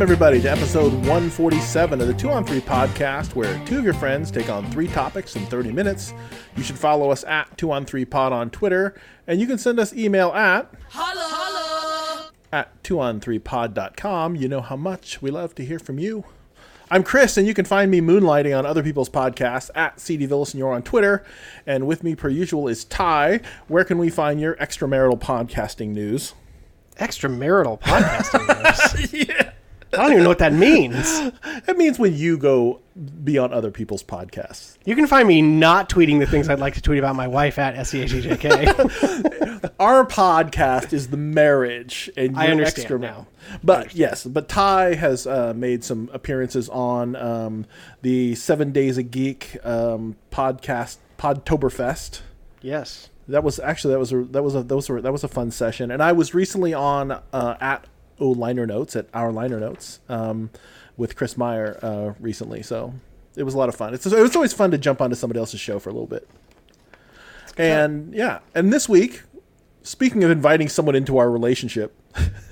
Welcome, everybody, to episode 147 of the 2 on 3 podcast, where two of your friends take on three topics in 30 minutes. You should follow us at 2 on 3 pod on Twitter, and you can send us email at Holla, holla. at 2on3pod.com. You know how much we love to hear from you. I'm Chris, and you can find me moonlighting on other people's podcasts at CD Villasenor on Twitter. And with me, per usual, is Ty. Where can we find your extramarital podcasting news? Extramarital podcasting. news. yeah. I don't even know what that means. That means when you go be on other people's podcasts. You can find me not tweeting the things I'd like to tweet about my wife at E SEHEJK. Our podcast is the marriage, and I understand extra now. But yes, but Ty has uh, made some appearances on um, the Seven Days a Geek um, podcast, Podtoberfest. yes. That was actually that was a that was a those were that was a fun session, and I was recently on uh, at O Liner Notes at our Liner Notes um, with Chris Meyer uh, recently, so it was a lot of fun. It's it was always fun to jump onto somebody else's show for a little bit. And yeah, and this week, speaking of inviting someone into our relationship,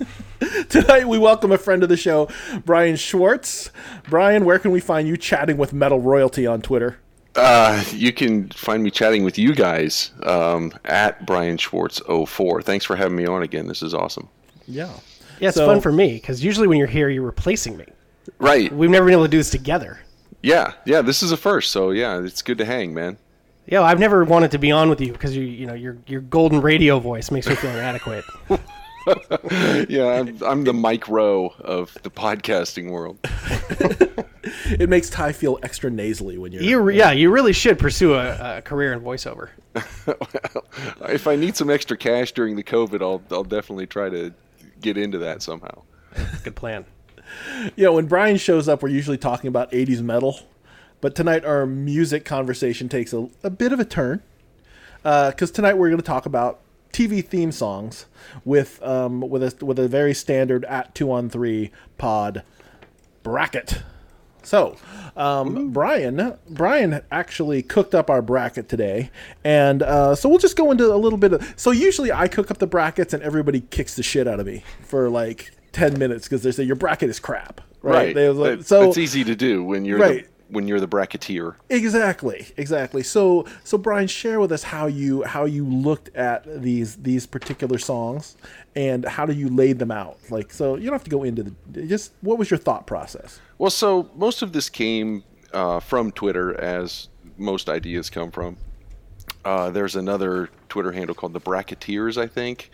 tonight we welcome a friend of the show, Brian Schwartz. Brian, where can we find you chatting with Metal Royalty on Twitter? Uh, you can find me chatting with you guys um, at Brian Schwartz 04. Thanks for having me on again. This is awesome. Yeah. Yeah, it's So- fun for me because usually when you're here, you're replacing me. Right. We've never been able to do this together. Yeah. Yeah. This is a first. So yeah, it's good to hang, man. Yeah, I've never wanted to be on with you because you, you know, your your golden radio voice makes me feel inadequate. Yeah. I'm, I'm the Mike Rowe of the podcasting world. It makes Ty feel extra nasally when you're. You, re- yeah, you really should pursue a, a career in voiceover. well, if I need some extra cash during the COVID, I'll, I'll definitely try to get into that somehow. Good plan. you know, when Brian shows up, we're usually talking about 80s metal. But tonight, our music conversation takes a, a bit of a turn. Because tonight, we're going to talk about TV theme songs with um, with a with a very standard at two on three pod bracket. So, um, Brian, Brian actually cooked up our bracket today, and uh, so we'll just go into a little bit of. So usually I cook up the brackets, and everybody kicks the shit out of me for like ten minutes because they say your bracket is crap, right? Right. Like- so it's easy to do when you're Right. When you're the bracketeer. Exactly, exactly. So, so Brian, share with us how you how you looked at these these particular songs and how do you lay them out? Like, so you don't have to go into the just what was your thought process? Well, so most of this came uh, from Twitter, as most ideas come from. Uh, there's another Twitter handle called the Bracketeers, I think,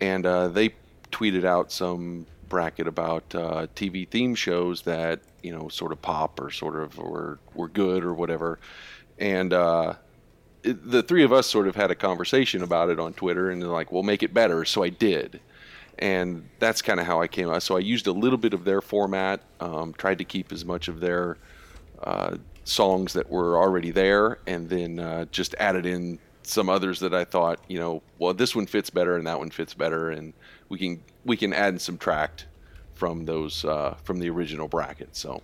and uh, they tweeted out some bracket about uh, TV theme shows that you know sort of pop or sort of were were good or whatever, and uh, it, the three of us sort of had a conversation about it on Twitter, and they're like, "We'll make it better." So I did, and that's kind of how I came out. So I used a little bit of their format, um, tried to keep as much of their uh, songs that were already there, and then uh, just added in some others that I thought, you know, well, this one fits better and that one fits better, and we can we can add and subtract from those uh, from the original bracket. So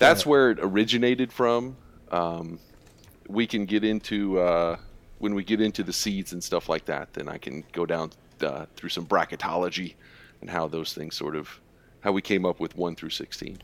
that's where it originated from. Um, we can get into uh, when we get into the seeds and stuff like that. Then I can go down uh, through some bracketology and how those things sort of how we came up with one through sixteen.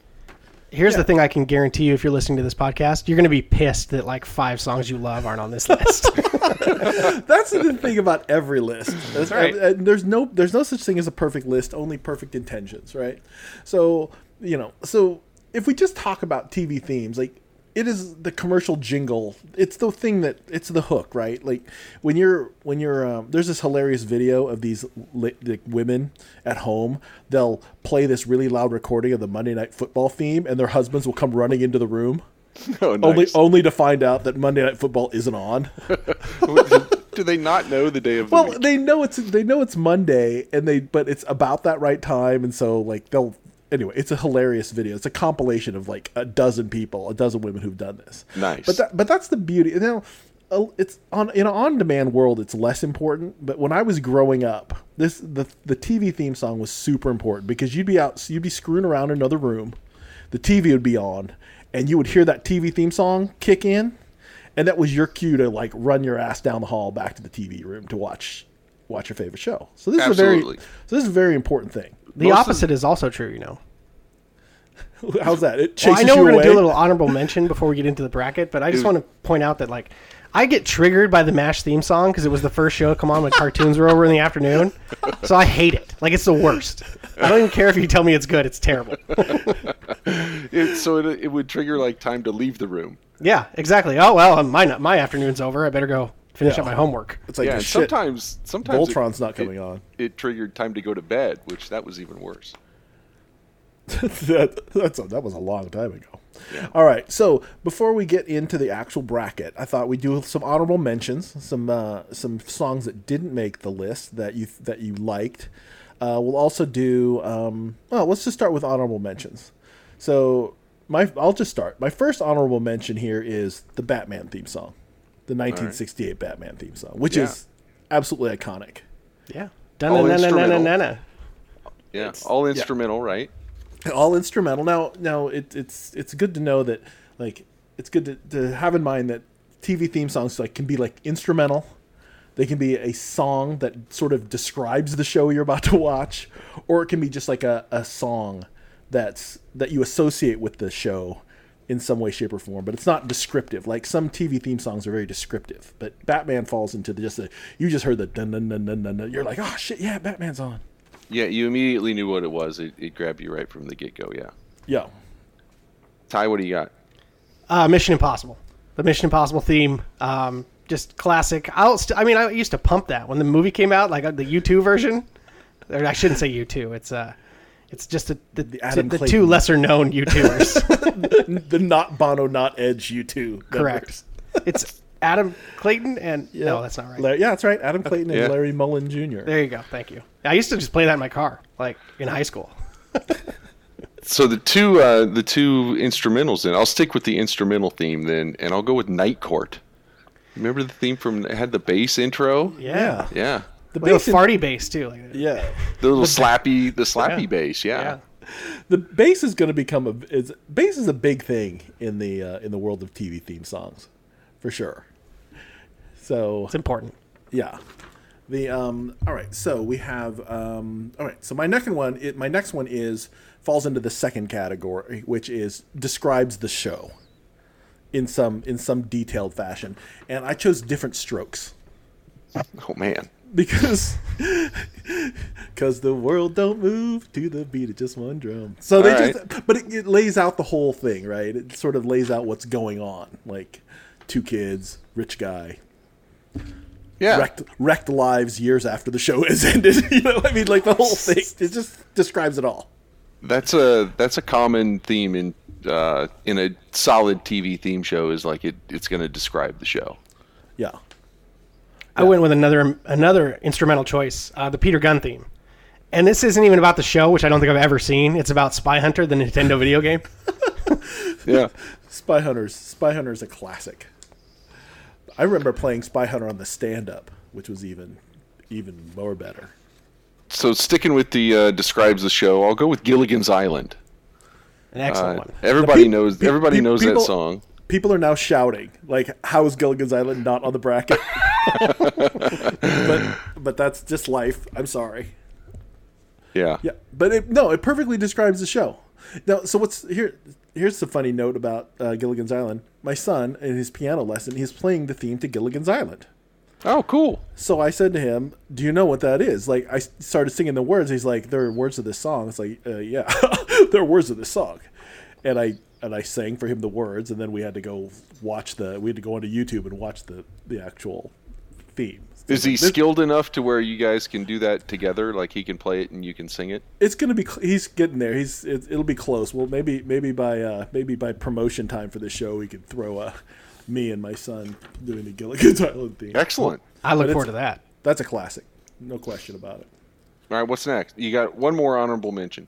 Here's the thing I can guarantee you if you're listening to this podcast, you're going to be pissed that like five songs you love aren't on this list. That's the thing about every list. That's right. There's no there's no such thing as a perfect list, only perfect intentions, right? So, you know, so if we just talk about TV themes, like it is the commercial jingle. It's the thing that it's the hook, right? Like when you're when you're um, there's this hilarious video of these li- like women at home. They'll play this really loud recording of the Monday Night Football theme, and their husbands will come running into the room. Oh, Only, nice. only to find out that Monday Night Football isn't on. Do they not know the day of the Well, week? they know it's they know it's Monday, and they but it's about that right time, and so like they'll anyway. It's a hilarious video. It's a compilation of like a dozen people, a dozen women who've done this. Nice. but that, but that's the beauty. You know, uh, it's on in an on demand world. It's less important. But when I was growing up, this the the TV theme song was super important because you'd be out, you'd be screwing around in another room, the TV would be on, and you would hear that TV theme song kick in, and that was your cue to like run your ass down the hall back to the TV room to watch watch your favorite show. So this is a very so this is a very important thing. The Most of- opposite is also true, you know. How's that? It Well, chases I know you we're away. gonna do a little honorable mention before we get into the bracket, but I just Dude. want to point out that like I get triggered by the Mash theme song because it was the first show to come on when cartoons were over in the afternoon, so I hate it. Like it's the worst. I don't even care if you tell me it's good; it's terrible. It, so it, it would trigger like time to leave the room. yeah, exactly. Oh well, um, my my afternoon's over. I better go finish Yeah. up my homework. It's like yeah, and shit. sometimes sometimes it- Voltron's not it- coming on. It triggered time to go to bed, which that was even worse. that, that's a, that was a long time ago. All right, so before we get into the actual bracket, I thought we'd do some honorable mentions, some uh, some songs that didn't make the list that you that you liked. Uh, we'll also do. Um, well, let's just start with honorable mentions. So my I'll just start. My first honorable mention here is the Batman theme song, the 1968 Batman theme song, which Yeah. is absolutely iconic. Yeah. All instrumental. Yeah, all instrumental, right? all instrumental. Now, now it, it's it's good to know that like it's good to, to have in mind that TV theme songs like can be like instrumental. They can be a song that sort of describes the show you're about to watch, or it can be just like a, a song that's that you associate with the show in some way, shape, or form. But it's not descriptive. Like some TV theme songs are very descriptive, but Batman falls into the just the you just heard the dun dun dun dun dun. dun. You're like, oh shit, yeah, Batman's on. Yeah, you immediately knew what it was. It, it grabbed you right from the get go. Yeah. Yeah. Ty, what do you got? Uh, Mission Impossible. The Mission Impossible theme, um, just classic. I'll st- I mean, I used to pump that when the movie came out, like uh, the U2 version. Or I shouldn't say U2. It's uh, it's just the the, the, Adam the Clayton. two lesser known U2ers. the not Bono, not Edge, you two. Correct. it's Adam Clayton and no, that's not right. Larry, yeah, that's right. Adam Clayton and Yeah. Larry Mullen Jr. There you go. Thank you. I used to just play that in my car, like in high school. So the two uh, the two instrumentals. Then I'll stick with the instrumental theme then, and I'll go with Night Court. Remember the theme from it had the bass intro? Yeah. Yeah, The Like a bass, in- farty bass too. Like, yeah, the little slappy the slappy Yeah. bass. Yeah. yeah. the bass is going to become a is bass is a big thing in the uh, in the world of TV theme songs, for sure. So It's important. yeah, the um. All right, so we have um. All right, so my next one, it, my next one is falls into the second category, which is describes the show in some in some detailed fashion, and I chose different strokes. Oh man. because because the world don't move to the beat of just one drum. So they All just, but it, it lays out the whole thing, right? It sort of lays out what's going on, like two kids, rich guy, Yeah. wrecked wrecked lives years after the show has ended. you know, I mean, like the whole thing. It just describes it all. That's a that's a common theme in uh, in a solid TV theme show is like it it's going to describe the show. Yeah, I went with another another instrumental choice, uh, the Peter Gunn theme. And this isn't even about the show, which I don't think I've ever seen. It's about Spy Hunter, the Nintendo video game. Yeah. Spy Hunters. Spy Hunter is a classic. I remember playing Spy Hunter on the stand up, which was even even more better. So sticking with the uh, describes the show, I'll go with Gilligan's Island. An excellent Uh, one. everybody peop- knows pe- everybody pe- knows people- that song. people are now shouting like how is gilligan's island not on the bracket but but that's just life i'm sorry Yeah. yeah but it, no it perfectly describes the show now so what's here here's the funny note about uh, gilligan's island my son in his piano lesson he's playing the theme to gilligan's island Oh, cool. so I said to him, "Do you know what that is?" Like I started singing the words. He's like, "There are words of this song." It's like, uh, "Yeah, there are words of this song," and I and I sang for him the words, and then we had to go watch the. We had to go onto YouTube and watch the the actual theme. Is he This- skilled enough to where you guys can do that together? Like he can play it and you can sing it? It's gonna be. He's getting there. He's. It, it'll be close. Well, maybe maybe by uh, maybe by promotion time for the show, we could throw uh, me and my son doing the Gilligan's Island theme. Excellent. I look but forward to that. That's a classic, no question about it. All right, what's next? You got one more honorable mention.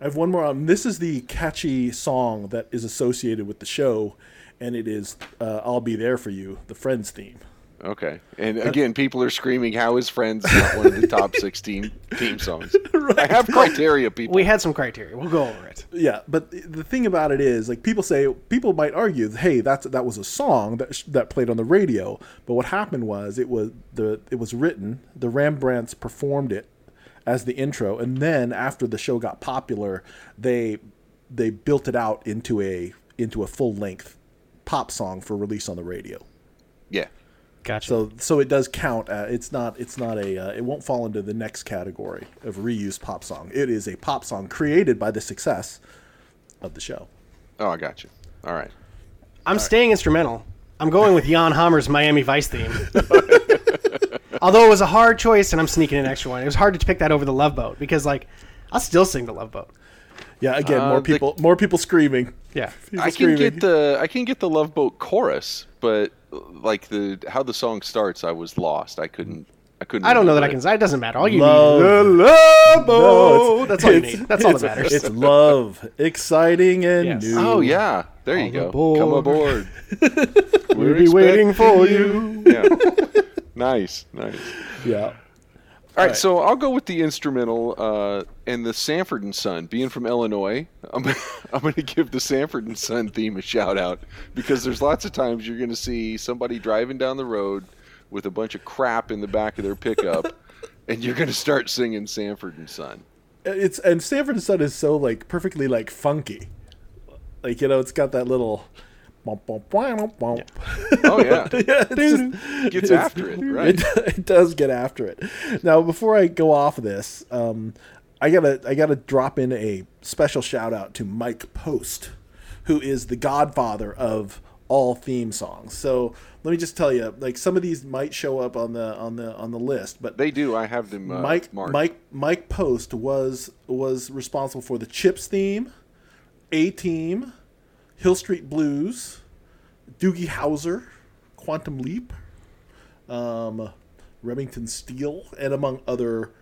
I have one more. Um, this is the catchy song that is associated with the show, and it is uh, "I'll Be There for You," the Friends theme. Okay. And again, people are screaming, "How is Friends not one of the top 16 theme songs?" I have criteria, people. We had some criteria. We'll go over it. Yeah, but the thing about it is, like people say, people might argue, "Hey, that's that was a song that sh- that played on the radio." But what happened was, it was the it was written. The Rembrandts performed it as the intro, and then after the show got popular, they they built it out into a into a full length pop song for release on the radio. Yeah. Gotcha. So so it does count. Uh, it's not it's not a uh, it won't fall into the next category of reused pop song. It is a pop song created by the success of the show. Oh, I got you. All right. I'm staying instrumental. I'm going with Jan Hammer's Miami Vice theme. Although it was a hard choice, and I'm sneaking an extra one. It was hard to pick that over the Love Boat because, like, I'll still sing the Love Boat. Yeah, again, Uh, more the- people more people screaming. Yeah. People I can screaming. get the I can get the Love Boat chorus, but like the how the song starts, I was lost. I couldn't. I couldn't. I don't know that I remember can. It doesn't matter. All you Love. need. The Love No, Boat. it's- That's all you need. That's all that matters. It's love, exciting and Yes. new. Oh yeah, there you go. aboard. Come aboard. We'll be waiting for you. Yeah. nice, nice. yeah. All right, right. so I'll go with the instrumental uh, and the Sanford and Son. Being from Illinois, I'm I'm going to give the Sanford and Son theme a shout out because there's lots of times you're going to see somebody driving down the road with a bunch of crap in the back of their pickup, and you're going to start singing Sanford and Son. It's and Sanford and Son is so like perfectly like funky. Like you know, it's got that little. Bump. Oh yeah, Yeah, just- gets after it, right? It, it does get after it. Now, before I go off of this, um, I gotta I gotta drop in a special shout out to Mike Post, who is the godfather of all theme songs. So let me just tell you, like some of these might show up on the on the on the list, but They do. I have them uh, Mike marked. Mike Mike Post was was responsible for the Chips theme, A Team, Hill Street Blues, Doogie Howser, Quantum Leap, um, Remington Steele, and among other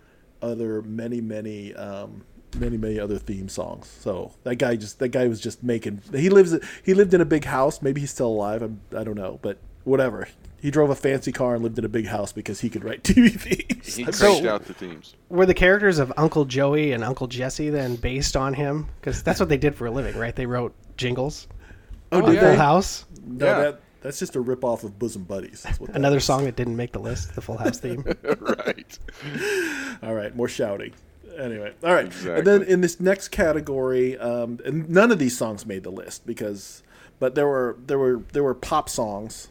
other many many um, many many other theme songs. So that guy just that guy was just making. He lives he lived in a big house. Maybe he's still alive. I'm, I don't know, but whatever. He drove a fancy car and lived in a big house because he could write TV themes. He So- cranked out the themes. Were the characters of Uncle Joey and Uncle Jesse then based on him? Because that's what they did for a living, right? They wrote jingles. Oh, did Full they? House. No, Yeah. that that's just a rip off of Bosom Buddies. That's what that Another is. song that didn't make the list, the Full House theme. right. All right, more shouting. Anyway, all right. Exactly. And then in this next category, um, and none of these songs made the list because, but there were there were there were pop songs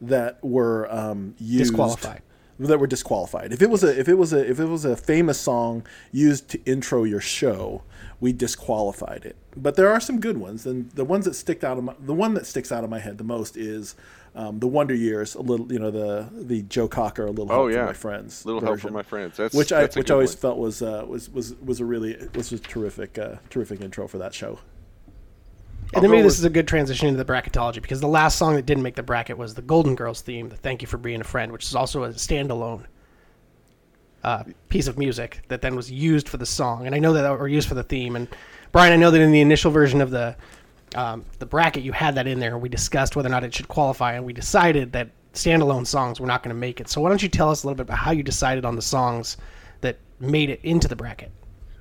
that were um, used Disqualified. That were disqualified. If it was a if it was a if it was a famous song used to intro your show, we disqualified it. But there are some good ones, and the ones that stick out of my, the one that sticks out of my head the most is um, the Wonder Years. A little, you know, the the Joe Cocker, a little help Oh yeah. for my friends, Little help for version my friends. That's which I that's a which good I always one. felt was uh, was was was a really was a terrific uh, terrific intro for that show. And to I'll me, go this is a good transition into the bracketology because the last song that didn't make the bracket was the Golden Girls theme, the "Thank You for Being a Friend," which is also a standalone uh, piece of music that then was used for the song. And I know that or used for the theme. And Brian, I know that in the initial version of the um, the bracket, you had that in there, and we discussed whether or not it should qualify, and we decided that standalone songs were not going to make it. So why don't you tell us a little bit about how you decided on the songs that made it into the bracket?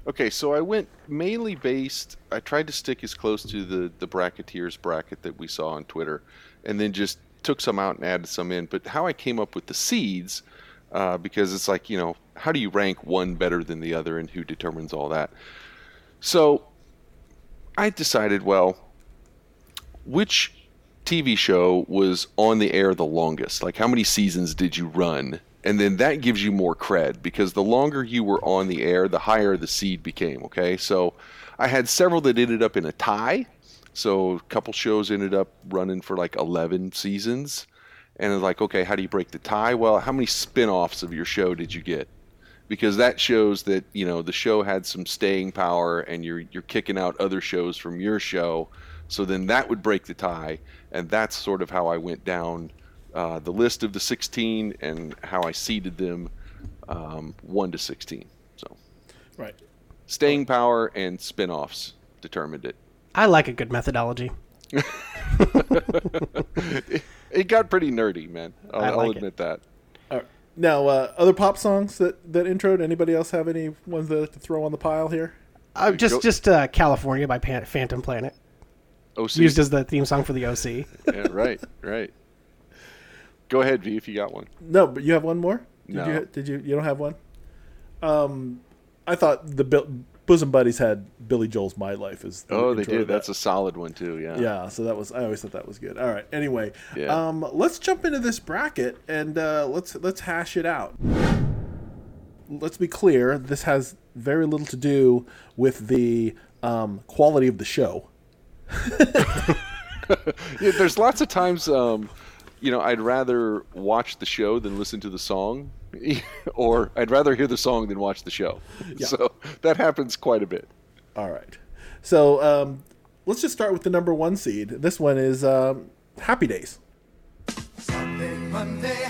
Okay, so I went mainly based. I tried to stick as close to the the bracketeers bracket that we saw on Twitter, and then just took some out and added some in. But how I came up with the seeds, uh, because it's like you know, how do you rank one better than the other, and who determines all that? So I decided, well, which TV show was on the air the longest? Like, how many seasons did you run? And then that gives you more cred because the longer you were on the air, the higher the seed became. Okay, so I had several that ended up in a tie. So a couple shows ended up running for like 11 seasons. And it's like, okay, how do you break the tie? Well, how many spin offs of your show did you get? because that shows that you know the show had some staying power and you're you're kicking out other shows from your show so then that would break the tie and that's sort of how i went down uh, the list of the 16 and how i seeded them um, 1 to 16 so Right. staying power and spin-offs determined it I like a good methodology. it got pretty nerdy man i'll, I I'll like it. admit that All right. Now, uh, other pop songs that that introed. Anybody else have any ones that to throw on the pile here? Uh, just go- just uh, California by Pan- Phantom Planet, OC. used as the theme song for the OC. yeah, right right go ahead v if you got one No, but you have one more. Did No. you? Did you? You don't have one. Um, I thought the Bill Bosom Buddies had Billy Joel's "My Life" as the Oh, they did. that. That's a solid one too. Yeah. yeah. So that was I always thought that was good. All right. Anyway, Yeah. um, let's jump into this bracket and uh, let's let's hash it out. Let's be clear. This has very little to do with the um, quality of the show. Yeah, there's lots of times, um, you know, I'd rather watch the show than listen to the song, or I'd rather hear the song than watch the show. So that happens quite a bit. All right. So um, let's just start with the number one seed. This one is um, Happy Days. Sunday, Monday,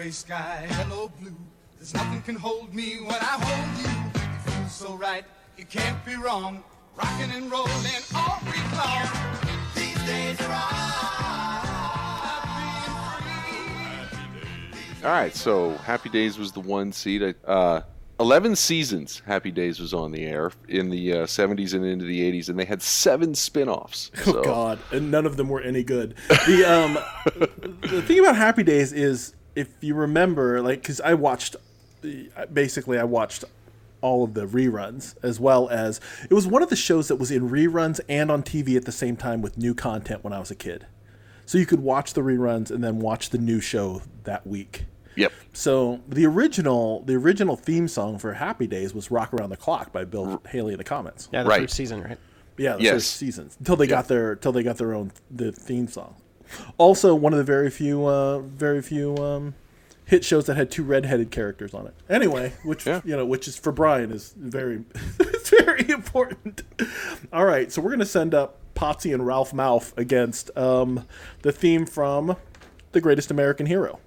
gray sky, hello blue. There's nothing can hold me when I hold you. You feel so right, you can't be wrong. Rocking and rolling all week long. These days are all happy and free. All right, so Happy Days was the one seed. Uh, Eleven seasons Happy Days was on the air in the uh, 70s and into the 80s, and they had seven spin-offs. Oh God, and none of them were any good. The um, the thing about Happy Days is, if you remember, like, because I watched, basically, I watched all of the reruns as well as it was one of the shows that was in reruns and on TV at the same time with new content when I was a kid. So you could watch the reruns and then watch the new show that week. Yep. So the original the original theme song for Happy Days was "Rock Around the Clock" by Bill Haley in the Comets. Yeah, the Right. first season, right? Yeah, the Yes. first seasons until they got their until they got their own the theme song. Also, one of the very few uh, very few um, hit shows that had two redheaded characters on it. Anyway, which Yeah. you know, which is for Brian is very it's very important. All right, so we're gonna send up Potsy and Ralph Malph against um, the theme from The Greatest American Hero.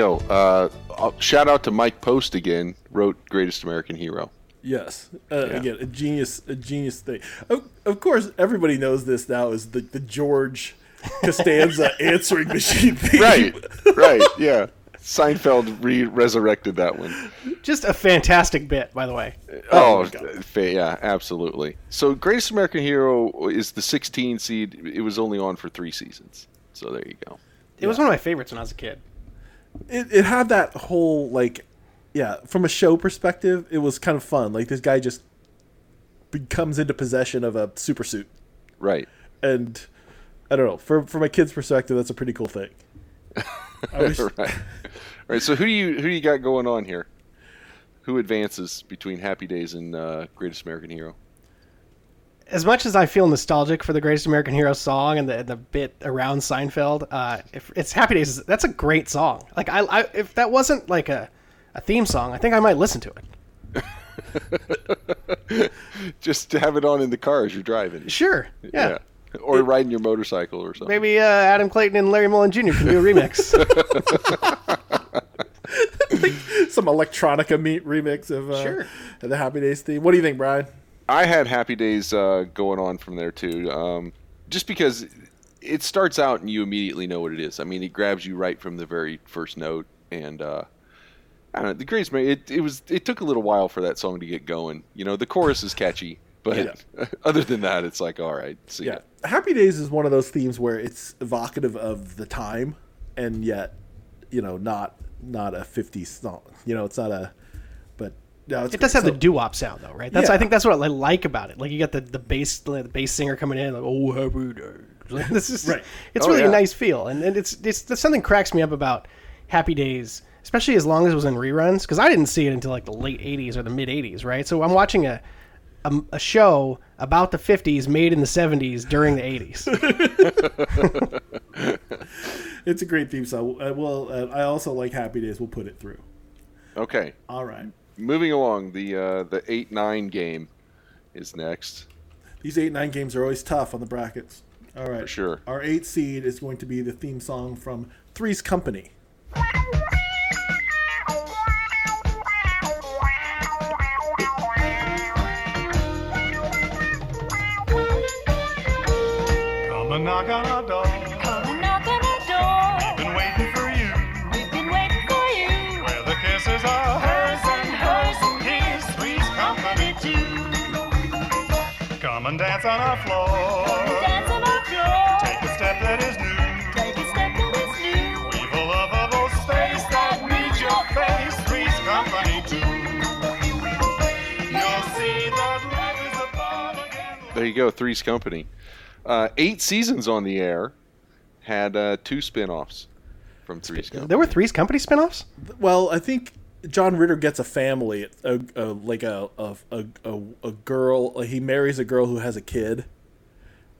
Go. Uh, shout out to Mike Post again. Wrote Greatest American Hero. Yes. Uh, Again, a genius, a genius thing. Of, of course, everybody knows this now is the, the George Costanza answering machine theme. Right. right. Yeah. Seinfeld re resurrected that one. Just a fantastic bit, by the way. Oh, my God. fa- yeah, absolutely. So, Greatest American Hero is the 16 seed. It was only on for three seasons. So there you go. It was one of my favorites when I was a kid. It, it had that whole, like, yeah, from a show perspective, it was kind of fun. Like, this guy just becomes into possession of a super suit. Right. And I don't know. For, from a kid's perspective, that's a pretty cool thing. Wish, right. All right. So who do you who do you got going on here? Who advances between Happy Days and uh, Greatest American Hero? As much as I feel nostalgic for the Greatest American Hero song and the the bit around Seinfeld, uh, if it's Happy Days, that's a great song. Like I, I if that wasn't like a, a theme song, I think I might listen to it. Just to have it on in the car as you're driving. Sure, yeah. Or riding your motorcycle or something. Maybe uh, Adam Clayton and Larry Mullen Jr. can do a remix. some electronica meet remix of uh, Sure. the Happy Days theme. What do you think, Brian? I had Happy Days uh, going on from there too, um, just because it starts out and you immediately know what it is. I mean, it grabs you right from the very first note, and uh, I don't know. The greatest man. It, it was. It took a little while for that song to get going. You know, the chorus is catchy, but other than that, it's like all right. See Yeah, Happy Days is one of those themes where it's evocative of the time, and yet, you know, not not a '50s song. You know, it's not a, but Yeah, it's It does great. have the So- doo wop sound though, right? That's I think that's what I like about it. Like you got the the bass the bass singer coming in, like oh happy days. Like, this is Right. It's Oh, really yeah. a nice feel, and, and it's it's there's something cracks me up about Happy Days, especially as long as it was in reruns, because I didn't see it until like the late '80s or the mid '80s, right? So I'm watching a a, a show about the 50s made in the 70s during the 80s. It's a great theme song. Uh, well, uh, I also like Happy Days. We'll put it through. Okay, All right. Moving along. The uh, the eight nine game is next. These eight nine games are always tough on the brackets. All right. For sure. Our eight seed is going to be the theme song from Three's Company. Come and knock on our door. Too. Come and dance on our floor. Dance on our floor. Take a step that is new. Take a step that is new. Weave a lovable space that meets your face. Three's company too. You'll see that love is above again. There you go. Three's Company. Uh, eight seasons on the air. Had uh, two spin-offs from Three's Company. there were Three's Company spin-offs? Well, I think John Ritter gets a family, a, a, like a a, a, a a girl. He marries a girl who has a kid,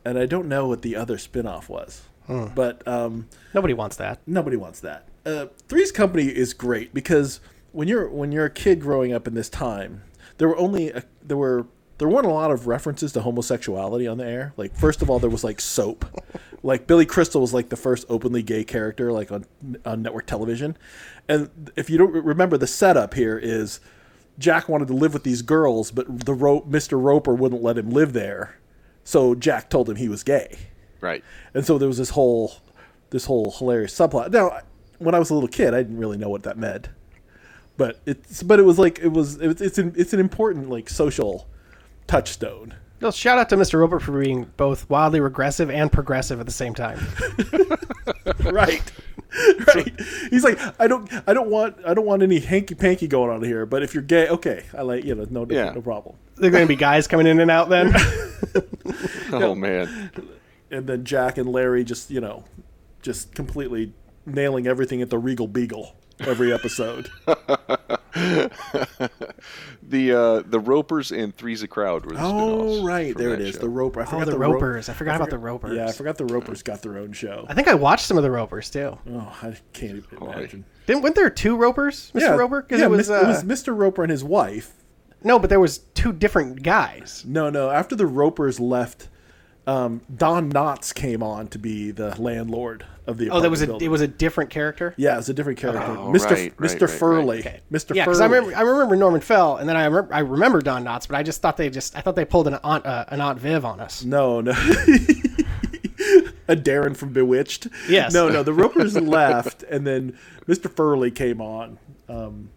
and I don't know what the other spinoff was, but um, Nobody wants that. nobody wants that. Uh, Three's Company is great because when you're when you're a kid growing up in this time, there were only a, there were there weren't a lot of references to homosexuality on the air. Like first of all, there was like soap, like Billy Crystal was like the first openly gay character like on on network television, and if you don't remember, the setup here is Jack wanted to live with these girls, but the ro- Mr. Roper wouldn't let him live there, so Jack told him he was gay Right. and so there was this whole this whole hilarious subplot. Now, when I was a little kid, I didn't really know what that meant, but it's but it was like it was it's it's an, it's an important like social touchstone. Well, shout out to Mr. Roper for being both wildly regressive and progressive at the same time. right right he's like i don't i don't want i don't want any hanky panky going on here but if you're gay okay i like you know no no, Yeah. no problem They're going to be guys coming in and out then. Oh man. and then jack and larry just you know just completely nailing everything at the regal beagle every episode The uh, the Ropers and Three's a Crowd were the oh spin-offs right there it is. show. the roper i forgot the Ro- Ropers. I forgot about the Ropers. yeah i forgot the ropers got their own show I think I watched some of the Ropers too. oh i can't even imagine Didn't weren't there two Ropers, Mr. Roper? Because yeah, it was, uh, it was Mr. Roper and his wife. no, but there was two different guys. No, no. After the Ropers left, um, Don Knotts came on to be the landlord of the. Oh, that was a apartment it was a different character. Yeah, it was a different character. Oh, Mr. right, right, Mr. right, Furley. right. Okay. Mr. Yeah, Furley. because I remember I remember Norman Fell, and then I remember I remember Don Knotts, but I just thought they just I thought they pulled an aunt uh, an Aunt Viv on us. No, no. a Darren from Bewitched. Yes. No, no. The Ropers left, and then Mr. Furley came on. Um,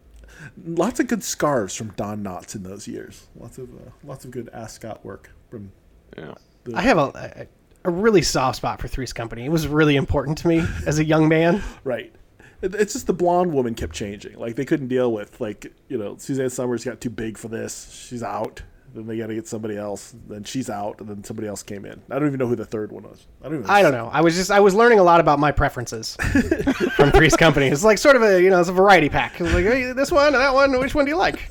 lots of good scarves from Don Knotts in those years. Lots of uh, lots of good ascot work from. Yeah. I have a, a really soft spot for Three's Company. It was really important to me as a young man. Right. It's just the blonde woman kept changing. Like they couldn't deal with like you know Suzanne Somers got too big for this. She's out. Then they got to get somebody else. Then she's out, and then somebody else came in. I don't even know who the third one was. I don't even. I don't know. I was just I was learning a lot about my preferences from Three's Company. It's like sort of a you know it's a variety pack. It's like hey, this one that one. Which one do you like?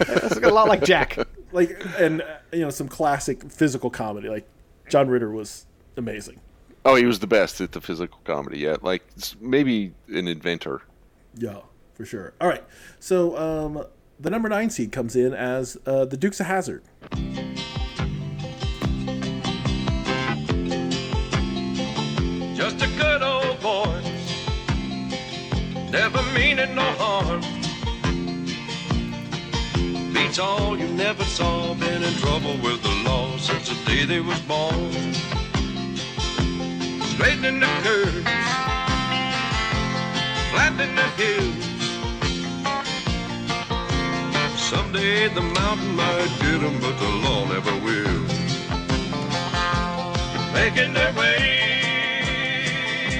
It's a lot like Jack. like and uh, you know some classic physical comedy. Like John Ritter was amazing. Oh, he was the best at the physical comedy. Yeah, like maybe an inventor. Yeah, for sure. All right, so um, the number nine seed comes in as uh, the Dukes of Hazzard. Just a good old boy, never meaning no harm. Beats all you never saw, been in trouble with the law since the day they was born. Straightening the curves, flattening the hills. someday the mountain might get them, but the law never will. Making their way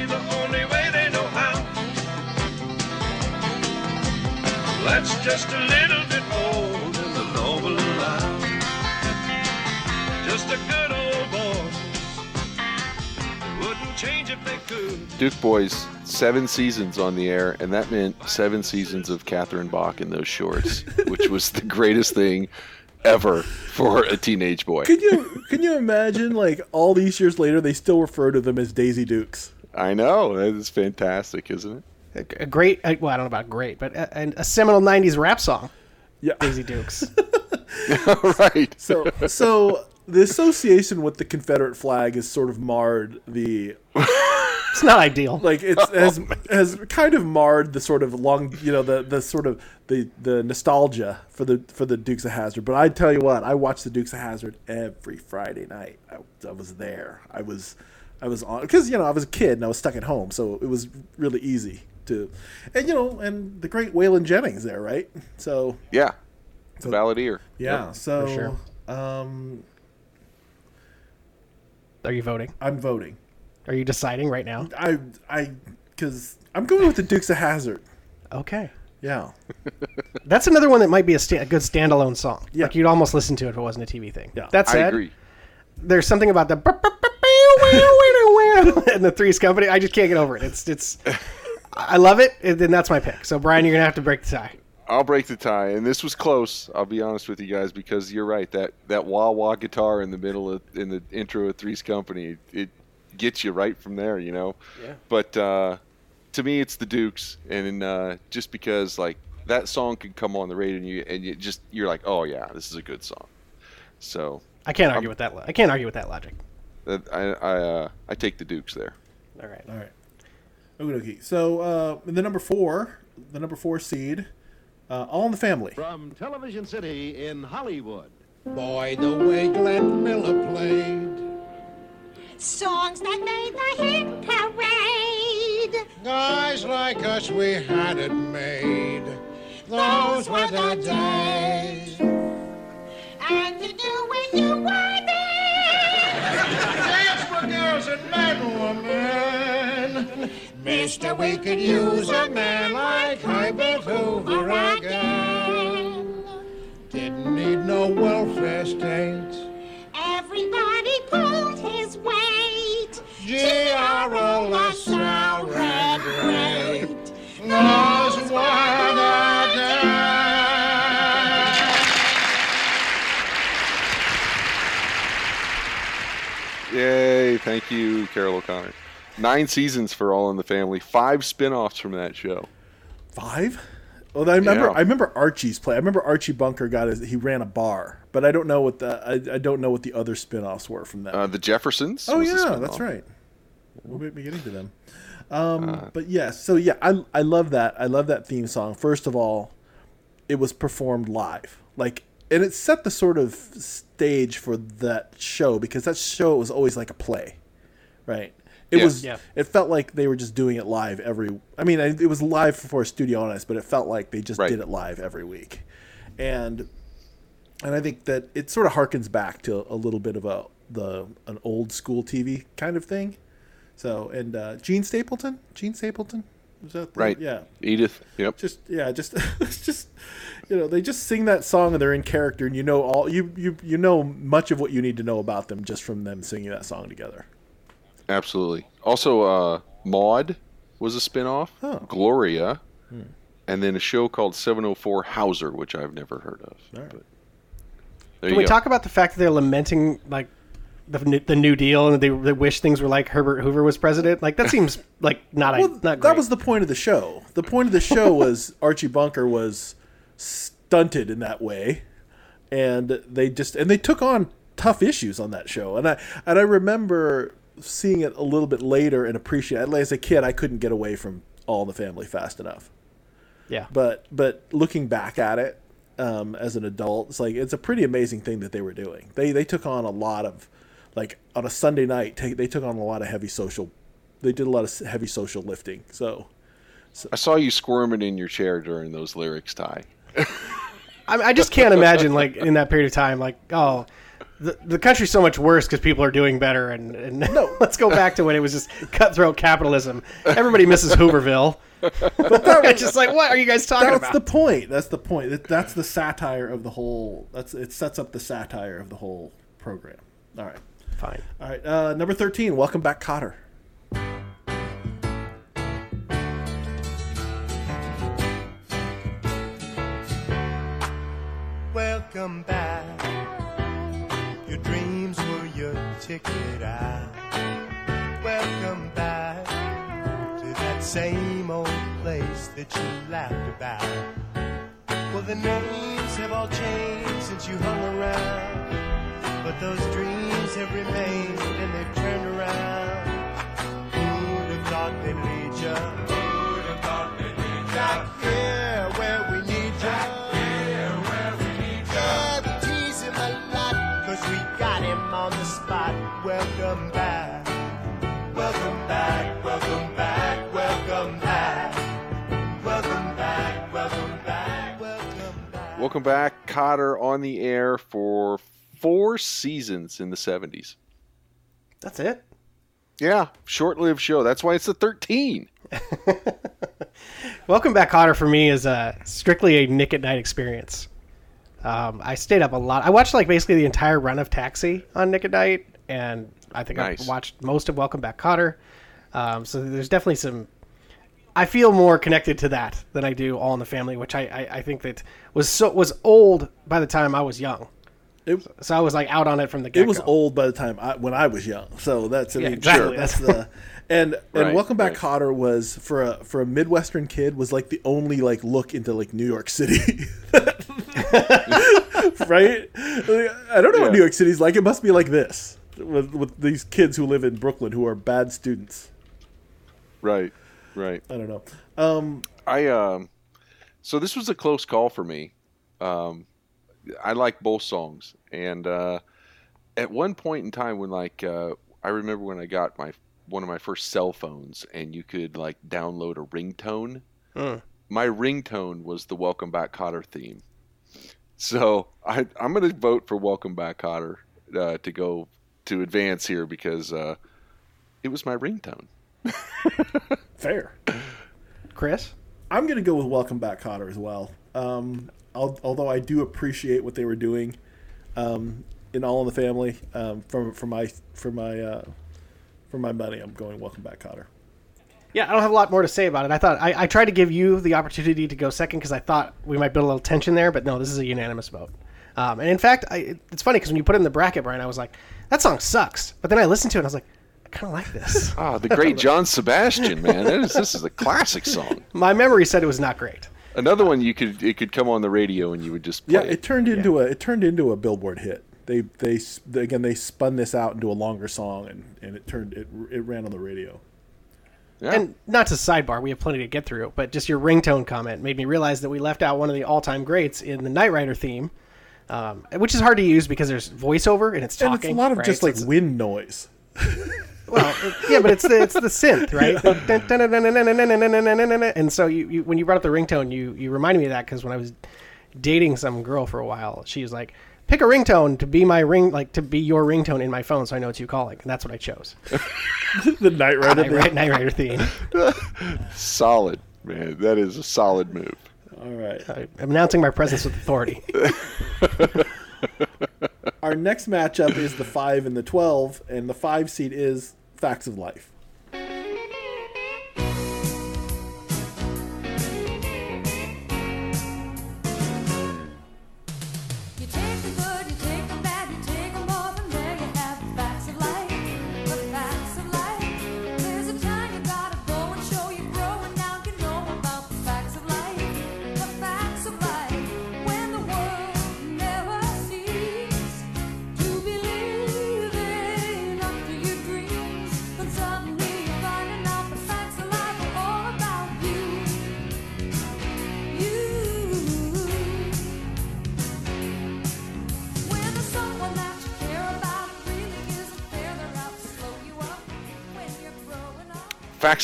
the only way they know how. That's just a little bit more than the law will allow. Just a good old Duke Boys, seven seasons on the air, and that meant seven seasons of Catherine Bach in those shorts, which was the greatest thing ever for a teenage boy. Can you can you imagine like all these years later they still refer to them as Daisy Dukes? I know. That is fantastic, isn't it? A great, uh, well, I don't know about great, but a, and a seminal '90s rap song, Yeah. Daisy Dukes. right. So so the association with the Confederate flag has sort of marred the it's not ideal. like it's has has kind of marred the sort of long you know the the sort of the the nostalgia for the for the Dukes of Hazzard. But I tell you what, I watched the Dukes of Hazzard every Friday night. I, I was there. I was I was on because you know I was a kid and I was stuck at home, so it was really easy to and you know and the great Waylon Jennings there, right? So Yeah. It's a valid ear. yeah, so sure. um, Are you voting? I'm voting. Are you deciding right now? I I because I'm going with the Dukes of Hazzard. Okay. Yeah. That's another one that might be a, sta- a good standalone song. Yeah. Like you'd almost listen to it if it wasn't a TV thing. Yeah. That I said, agree. there's something about the and the Three's Company. I just can't get over it. It's it's. I love it, and then that's my pick. So Brian, you're gonna have to break the tie. I'll break the tie, and this was close. I'll be honest with you guys because you're right. That that wah wah guitar in the middle of in the intro of Three's Company, it gets you right from there, you know. Yeah. But uh, to me, it's the Dukes, and uh, just because like that song could come on the radio, and you and you just you're like, oh yeah, this is a good song. So I can't argue with that. lo- I can't argue with that logic. that, I I uh, I take the Dukes there. All right. All right. Okay. dokie. So uh, the number four, the number four seed, uh, All in the Family. From Television City in Hollywood. Boy, the way Glenn Miller played. Songs that made the hit parade. Guys like us, we had it made. Those were the days. And you knew when you were there. Dance for girls and men men. Mister, we could use a man like Herbert Hoover again. Didn't need no welfare state. Everybody pulled his weight. G.R.O. LaSalle ran great. Those were Yay! Thank you, Carroll O'Connor. Nine seasons for All in the Family. Five spin-offs from that show. Five. Well, I remember. Yeah. I remember Archie's play. I remember Archie Bunker got his. He ran a bar, but I don't know what the. I, I don't know what the other spin-offs were from that. Uh, the Jeffersons. oh yeah, that's right. We'll be getting to them. Um, but yes, so yeah, I I love that. I love that theme song. First of all, it was performed live, like, and it set the sort of stage for that show because that show was always like a play, right? It Yeah. was. Yeah. It felt like they were just doing it live every. I mean, it was live for a studio audience, but it felt like they just Right. did it live every week, and and I think that it sort of harkens back to a little bit of a the an old school TV kind of thing. So and uh, Jean Stapleton, Jean Stapleton, was that the- Right. Yeah, Edith. Yep. just yeah, just it's just you know they just sing that song and they're in character and you know all you you you know much of what you need to know about them just from them singing that song together. Absolutely. Also, uh, Maude was a spin-off. Oh. Gloria, and then a show called 704 Hauser, which I've never heard of. All right. But there Can you we go. talk about the fact that they're lamenting like the new- the New Deal and they, they wish things were like Herbert Hoover was president? Like that seems like not Well, not great. that was the point of the show. The point of the show was Archie Bunker was stunted in that way, and they just and they took on tough issues on that show. And I and I remember seeing it a little bit later and appreciate. It. As a kid, I couldn't get away from All in the Family fast enough. yeah. But but looking back at it um, as an adult, it's like it's a pretty amazing thing that they were doing. They they took on a lot of like on a Sunday night. Take, they took on a lot of heavy social. They did a lot of heavy social lifting. So I saw you squirming in your chair during those lyrics, Ty. I, I just can't imagine like in that period of time like oh. The, the country's so much worse because people are doing better, and, and no, let's go back to when it was just cutthroat capitalism. Everybody misses Hooverville. it's just like, what are you guys talking that's about? That's the point. That's the point. That, that's the satire of the whole. That's it sets up the satire of the whole program. All right. Fine. All right. Uh, number 13, Welcome Back, Kotter. Welcome back. Your dreams were your ticket out. Welcome back to that same old place that you laughed about. Well, the names have all changed since you hung around, but those dreams have remained and they've turned around. Who'd have thought they'd lead ya? Who'd have thought they'd lead ya? Back here where we need ya. Yeah, we tease him a lot, cause we got him on the spot. Welcome back. Welcome back, welcome back, welcome back. Welcome back, welcome back, welcome back. Welcome back, Kotter on the air for four seasons in the 70s. That's it. Yeah, short-lived show. That's why it's the 13. Welcome back, Kotter. For me, is a strictly a Nick at Night experience. Um, I stayed up a lot. I watched like basically the entire run of Taxi on Nick at Night, and I think Nice. I watched most of Welcome Back, Kotter. Um, so there's definitely some. I feel more connected to that than I do All in the Family, which I, I, I think that was so was old by the time I was young. It, So I was like out on it from the get it was old by the time I, when I was young. So that's I Yeah, mean, exactly. sure, that's the and and Right, Welcome Back right. Kotter was for a for a Midwestern kid was like the only like look into like New York City. right? I don't know what New York City's like. It must be like this with with these kids who live in Brooklyn who are bad students. Right, right. I don't know. Um, I um, so this was a close call for me. Um, I like both songs, and uh, at one point in time, when like uh, I remember when I got my one of my first cell phones, and you could like download a ringtone. My ringtone was the Welcome Back Kotter theme. So I, I'm going to vote for Welcome Back Kotter uh, to go to advance here because uh, it was my ringtone. fair. Chris. I'm gonna go with Welcome Back Kotter as well. Um, al- although I do appreciate what they were doing um, in All in the Family. Um, for for my for my uh, for my money, I'm going Welcome Back Kotter. Yeah, I don't have a lot more to say about it. I thought I, I tried to give you the opportunity to go second because I thought we might build a little tension there, but no, this is a unanimous vote. Um, and in fact, I, it's funny because when you put it in the bracket, Brian, I was like, that song sucks. But then I listened to it and I was like, I kind of like this. Ah, the great John Sebastian, man. That is, this is a classic song. My memory said it was not great. Another one you could it could come on the radio and you would just play. Yeah, it. it turned into a it turned into a Billboard hit. They they s- again they spun this out into a longer song and, and it turned it it ran on the radio. Yeah. And not to sidebar, we have plenty to get through, but just your ringtone comment made me realize that we left out one of the all time greats in the Knight Rider theme, um, which is hard to use because there's voiceover and it's talking. And it's a lot of right? just like it's- wind noise. Well, it- yeah, but it's the it's the synth, right? and so you, you when you brought up the ringtone, you you reminded me of that because when I was dating some girl for a while, she was like, "Pick a ringtone to be my ring, like to be your ringtone in my phone, so I know what you calling." And that's what I chose. the Knight Rider. Night, thing. Rider, Knight Rider theme. solid, man. That is a solid move. All right. I'm announcing my presence with authority. Our next matchup is the five and the twelve, and the five seed is Facts of Life.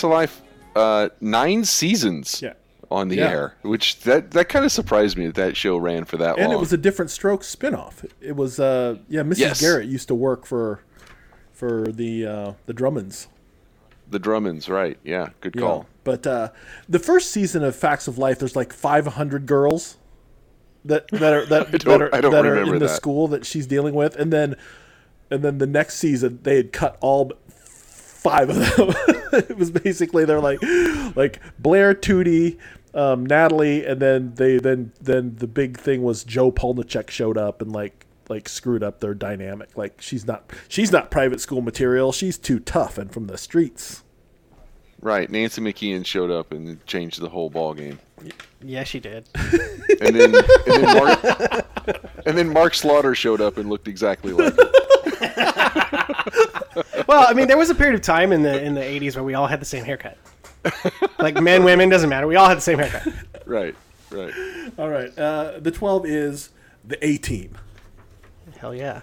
Of Life, uh, nine seasons Yeah. on the Yeah. air, which that that kind of surprised me that that show ran for that And long. And it was a Diff'rent Strokes spinoff. It was uh yeah, Mrs. Yes. Garrett used to work for for the uh the Drummonds. the Drummonds, right? Yeah, good Yeah. call. But uh the first season of Facts of Life there's like 500 girls that that are that, that are I don't that are in the that. school that she's dealing with and then and then the next season they had cut all five of them. it was basically they're like like Blair, Tootie, um, Natalie, and then they then then the big thing was Jo Polniaczek showed up and like like screwed up their dynamic. Like she's not she's not private school material. She's too tough and from the streets. Right. Nancy McKeon showed up and changed the whole ball game. Yeah, she did. And then and then Mark and then Mark Slaughter showed up and looked exactly like him. well, I mean, there was a period of time in the in the '80s where we all had the same haircut. Like men, women, doesn't matter. We all had the same haircut. Right. Right. All right, uh, the twelve is the A team. Hell yeah.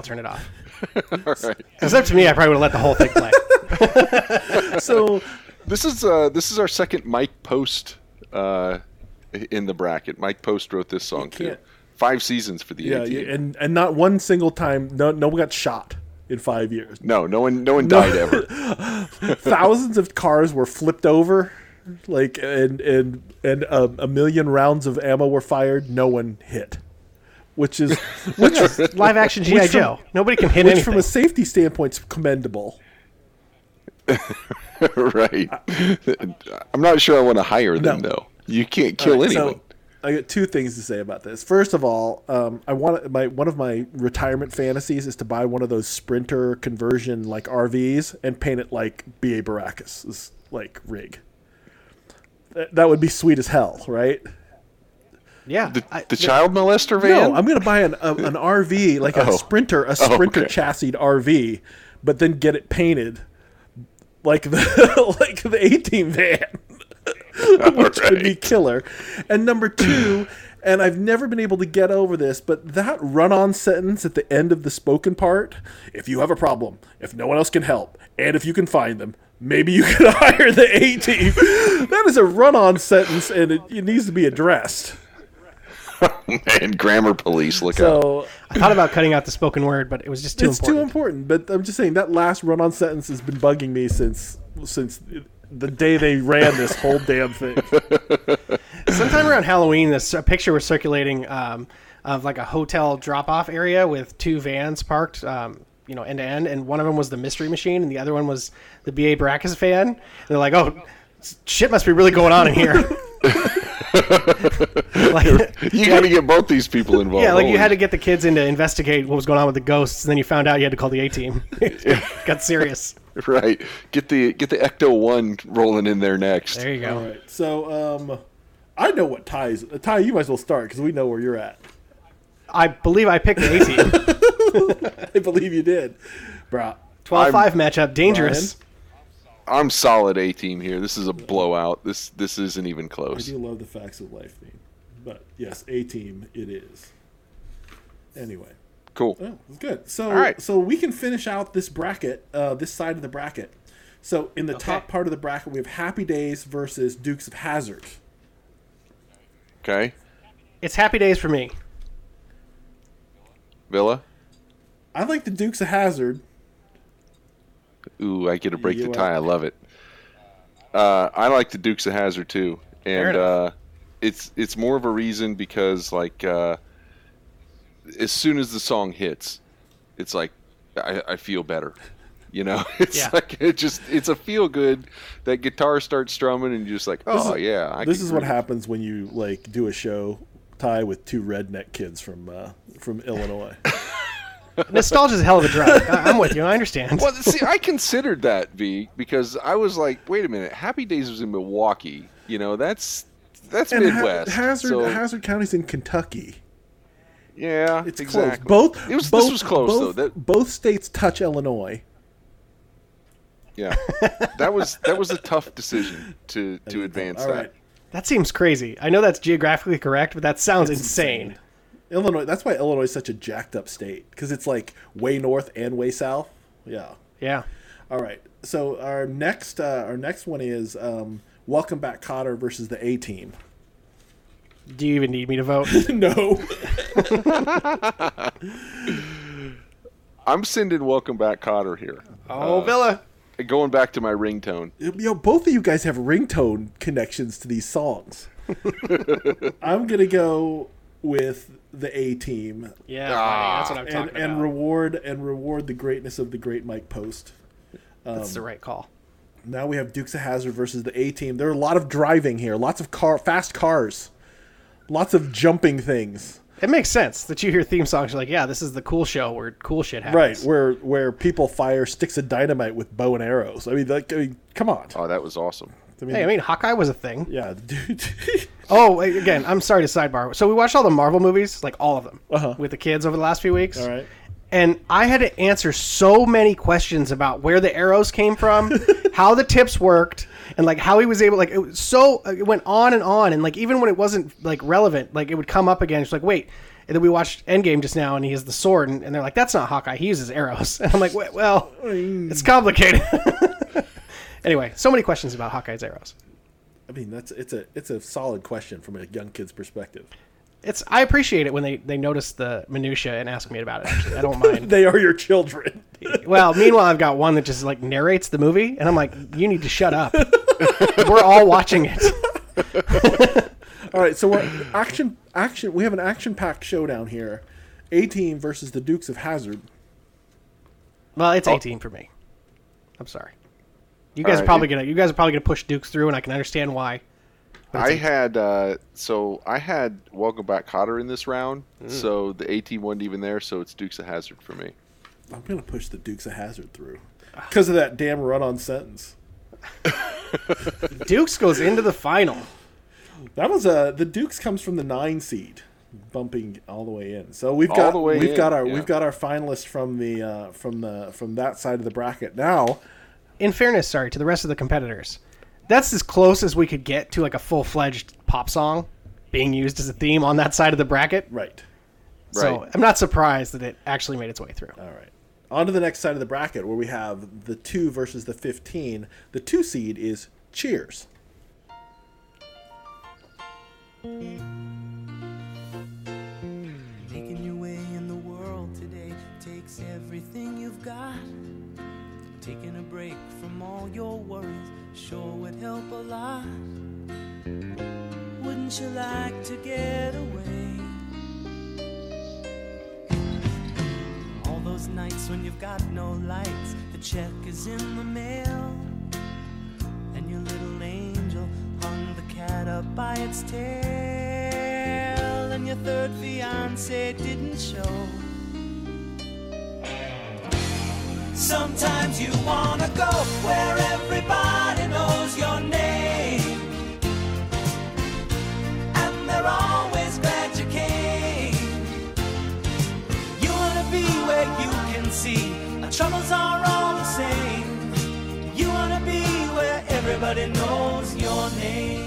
I'll turn it off. All right. It's up to me. I probably would have let the whole thing play. So This is uh this is our second Mike Post uh in the bracket. Mike Post wrote this song too. Five seasons for the yeah, yeah, and and not one single time, no no one got shot in five years. No, no one no one died ever. Thousands of cars were flipped over, like and and and um, a million rounds of ammo were fired. No one hit, which is which Live action GI Which from- Joe. Nobody can hit which anything. from a safety standpoint is commendable. right. I'm not sure I want to hire them No. though. You can't kill All right, anyone. So I got two things to say about this. First of all, um, I want my one of my retirement fantasies is to buy one of those Sprinter conversion like RVs and paint it like BA Baracus' like rig. That, that would be sweet as hell, right? Yeah. the I- the child molester van? No, I'm gonna buy an a, an RV like a Oh. Sprinter, a oh, Sprinter okay. chassis RV, but then get it painted like the like the A Team van, which would be killer. And number two, and I've never been able to get over this, but that run-on sentence at the end of the spoken part: "If you have a problem, if no one else can help, and if you can find them." Maybe you can hire the A team. That is a run-on sentence, and it, it needs to be addressed. Man, grammar police, look out. So I thought about cutting out the spoken word, but it was just too it's important. too important. But I'm just saying that last run-on sentence has been bugging me since since the day they ran this whole damn thing. Sometime around Halloween, this a picture was circulating um, of like a hotel drop-off area with two vans parked, um, you know, end to end, and one of them was the Mystery Machine, and the other one was the BA Baracus fan. And they're like, "Oh, shit must be really going on in here." like, You got to get both these people involved. yeah, like you had to get the kids in to investigate what was going on with the ghosts, and then you found out you had to call the A team. Got serious. right. Get the get the Ecto one rolling in there next. There you go. All right. So um, I know what ties. Ty, you might as well start because we know where you're at. I believe I picked the A team. I believe you did, bro. 12-5 matchup, dangerous. I'm solid A team here. This is a blowout. This this isn't even close. I close. do love the facts of life theme, but yes, A team it is. Anyway. Cool. Oh, that's good. So, All right. so we can finish out this bracket, uh, this side of the bracket. So, in the top part of the bracket, we have Happy Days versus Dukes of Hazzard. Okay. It's happy days for me. Villa. I like the Dukes of Hazzard. Ooh, I get to break You the are- tie. I love it. Uh, I like the Dukes of Hazzard too, and uh, it's it's more of a reason because like uh, as soon as the song hits, it's like I, I feel better. You know, it's Yeah. like it just it's a feel good. That guitar starts strumming and you're just like, oh is- yeah. I this is what groove. happens when you like do a show tie with two redneck kids from uh, from Illinois. Nostalgia's a hell of a drug. I- I'm with you. I understand. Well, see, I considered that V because I was like, wait a minute, Happy Days was in Milwaukee. You know, that's that's and Ha- Midwest. Hazzard so, Hazzard County's in Kentucky. yeah, It's exactly. close. Both it was both, this was close both, though. That both states touch Illinois. yeah, that was that was a tough decision to to advance All that. right. That seems crazy. I know that's geographically correct, but that sounds insane. Illinois. That's why Illinois is such a jacked up state because it's like way north and way south. Yeah. Yeah. All right. So our next uh, our next one is um, Welcome Back Kotter versus the A Team. Do you even need me to vote? no. I'm sending Welcome Back Kotter here. Oh, Villa. Going back to my ringtone. You know, both of you guys have ringtone connections to these songs. I'm gonna go with the A Team Yeah, ah. buddy, that's what I'm and, talking and about. reward and reward the greatness of the great Mike Post. that's the um, right call. Now we have Dukes of Hazzard versus the A Team. There are a lot of driving here, lots of car, fast cars, lots of jumping things. It makes sense that you hear theme songs. You're like, yeah, this is the cool show where cool shit happens. Right, where where people fire sticks of dynamite with bow and arrows. I mean, like, I mean come on. Oh, that was awesome. I mean, Hey, I mean, Hawkeye was a thing. yeah, dude. Oh, again, I'm sorry to sidebar. So we watched all the Marvel movies, like all of them, Uh-huh. with the kids over the last few weeks. All right. And I had to answer so many questions about where the arrows came from, how the tips worked, and like how he was able. Like it was so it went on and on, and like even when it wasn't like relevant, like it would come up again. It's like wait. And then we watched Endgame just now, and he has the sword, and, and they're like, "That's not Hawkeye. He uses arrows." And I'm like, "Well, it's complicated." Anyway, so many questions about Hawkeye's arrows. I mean, that's it's a it's a solid question from a young kid's perspective. It's I appreciate it when they they notice the minutia and ask me about it. Actually, I don't mind. They are your children. well, meanwhile, I've got one that just like narrates the movie, and I'm like, you need to shut up. We're all watching it. All right, so we're action action. We have an action packed showdown here. A Team versus the Dukes of Hazzard. Well, Oh. it's 18 for me. I'm sorry. You guys are probably it- gonna you guys are probably gonna push Dukes through, and I can understand why. I had uh, so I had Welcome Back Kotter in this round, Mm. so the A team wasn't even there, so it's Dukes of Hazzard for me. I'm gonna push the Dukes of Hazzard through because of that damn run on sentence. Dukes goes into the final. That was a the Dukes comes from the nine seed, bumping all the way in. So we've All got the way we've in, got our yeah. we've got our finalists from the uh, from the from that side of the bracket. Now, In fairness, sorry to the rest of the competitors, that's as close as we could get to like a full fledged pop song being used as a theme on that side of the bracket. right. So Right. I'm not surprised that it actually made its way through. All right. On to the next side of the bracket where we have the two versus the fifteen. The two seed is Cheers. Break from all your worries sure would help a lot. Wouldn't you like to get away? All those nights when you've got no lights, the check is in the mail. And your little angel hung the cat up by its tail. And your third fiance didn't show. Sometimes you wanna go where everybody knows your name. And they're always glad you came. You wanna be where you can see our troubles are all the same. You wanna be where everybody knows your name.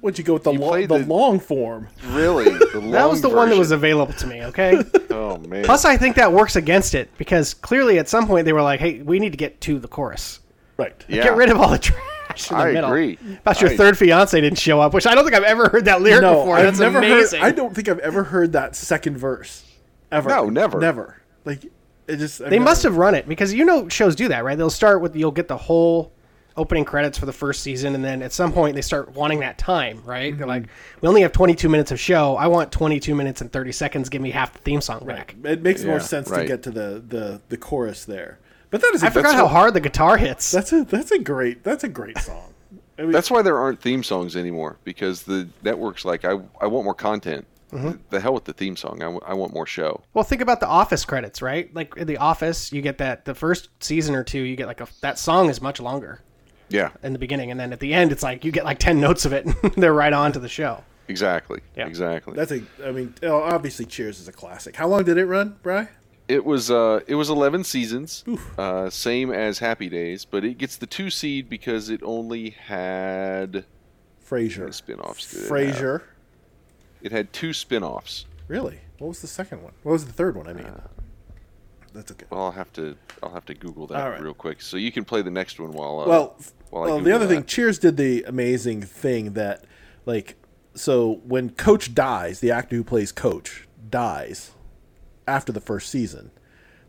What'd you go with the, lo- the the- long form? Really, That was the long one that was available to me, okay? Oh man. Plus, I think that works against it because clearly at some point they were like, hey, we need to get to the chorus. Right. yeah. Get rid of all the trash in the I middle. agree. About your I- third fiance didn't show up, which I don't think I've ever heard that lyric No, before. I've That's never amazing. heard. I don't think I've ever heard that second verse. Ever. No, never. Never. Like it just. I've They never- must have run it because you know shows do that, right? They'll start with you'll get the whole opening credits for the first season, and then at some point they start wanting that time, right? Mm-hmm. They're like, we only have 22 minutes of show. I want 22 minutes and 30 seconds. Give me half the theme song back. It makes more Yeah, sense to get to the, the, the chorus there. But that is a, I forgot how a- hard the guitar hits. That's a that's a great that's a great song. I mean, That's why there aren't theme songs anymore because the network's like, I, I want more content. Mm-hmm. The hell with the theme song. I, w- I want more show. Well, think about the Office credits, right? Like in the Office, you get that the first season or two, you get like a that song is much longer Yeah, in the beginning, and then at the end, it's like you get like 10 notes of it. and They're right on to the show. exactly. Yeah. Exactly. that's a I mean oh, obviously Cheers is a classic. How long did it run, Bry? It was uh, it was eleven seasons, uh, same as Happy Days, but it gets the two seed because it only had Frasier. spin-offs. did it have? Frasier. It had two spin-offs. Really? What was the second one? What was the third one? I mean, that's okay. Well, I'll have to I'll have to Google that All right. real quick. So you can play the next one while uh, well, f- while well, the Google other thing. Cheers did the amazing thing that, like, so when Coach dies, the actor who plays Coach dies after the first season.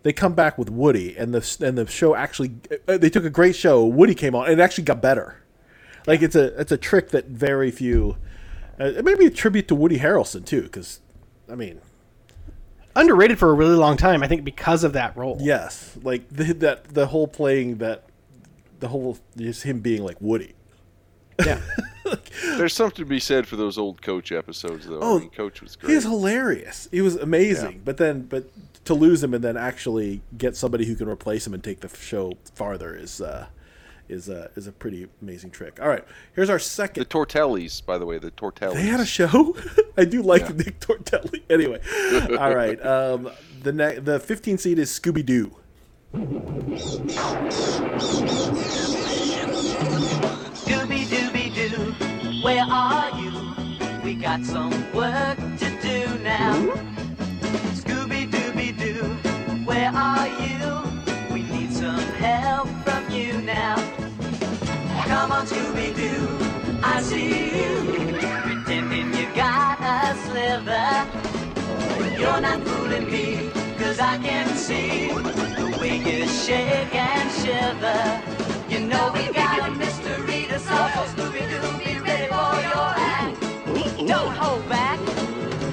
They come back with Woody, and the and the show actually uh, they took a great show. Woody came on, and it actually got better. Like it's a it's a trick that very few. Uh, it may be a tribute to Woody Harrelson too, because I mean, Underrated for a really long time, I think, because of that role. yes, like the, that the whole playing that the whole just him being like Woody. Yeah. There's something to be said for those old Coach episodes, though. Oh, I mean, Coach was great. He was hilarious. He was amazing. Yeah. But then, but to lose him and then actually get somebody who can replace him and take the show farther is uh, is uh, is a pretty amazing trick. All right, here's our second. the. Tortellis, by the way, the Tortellis. They had a show. I do like Yeah. Nick Tortelli. Anyway, all right. Um, the ne- the 15 seed is Scooby Doo. Scooby Dooby Doo, where are you? We got some work to do now. Scooby Dooby Doo, where are you? We need some help from you now. Come on, Scooby Doo, I see you. Pretending you got a sliver. You're not fooling me, cause I can see you shake and shiver. You know we got a mystery to solve, so Scooby Doo, be ready for your act. Don't hold back.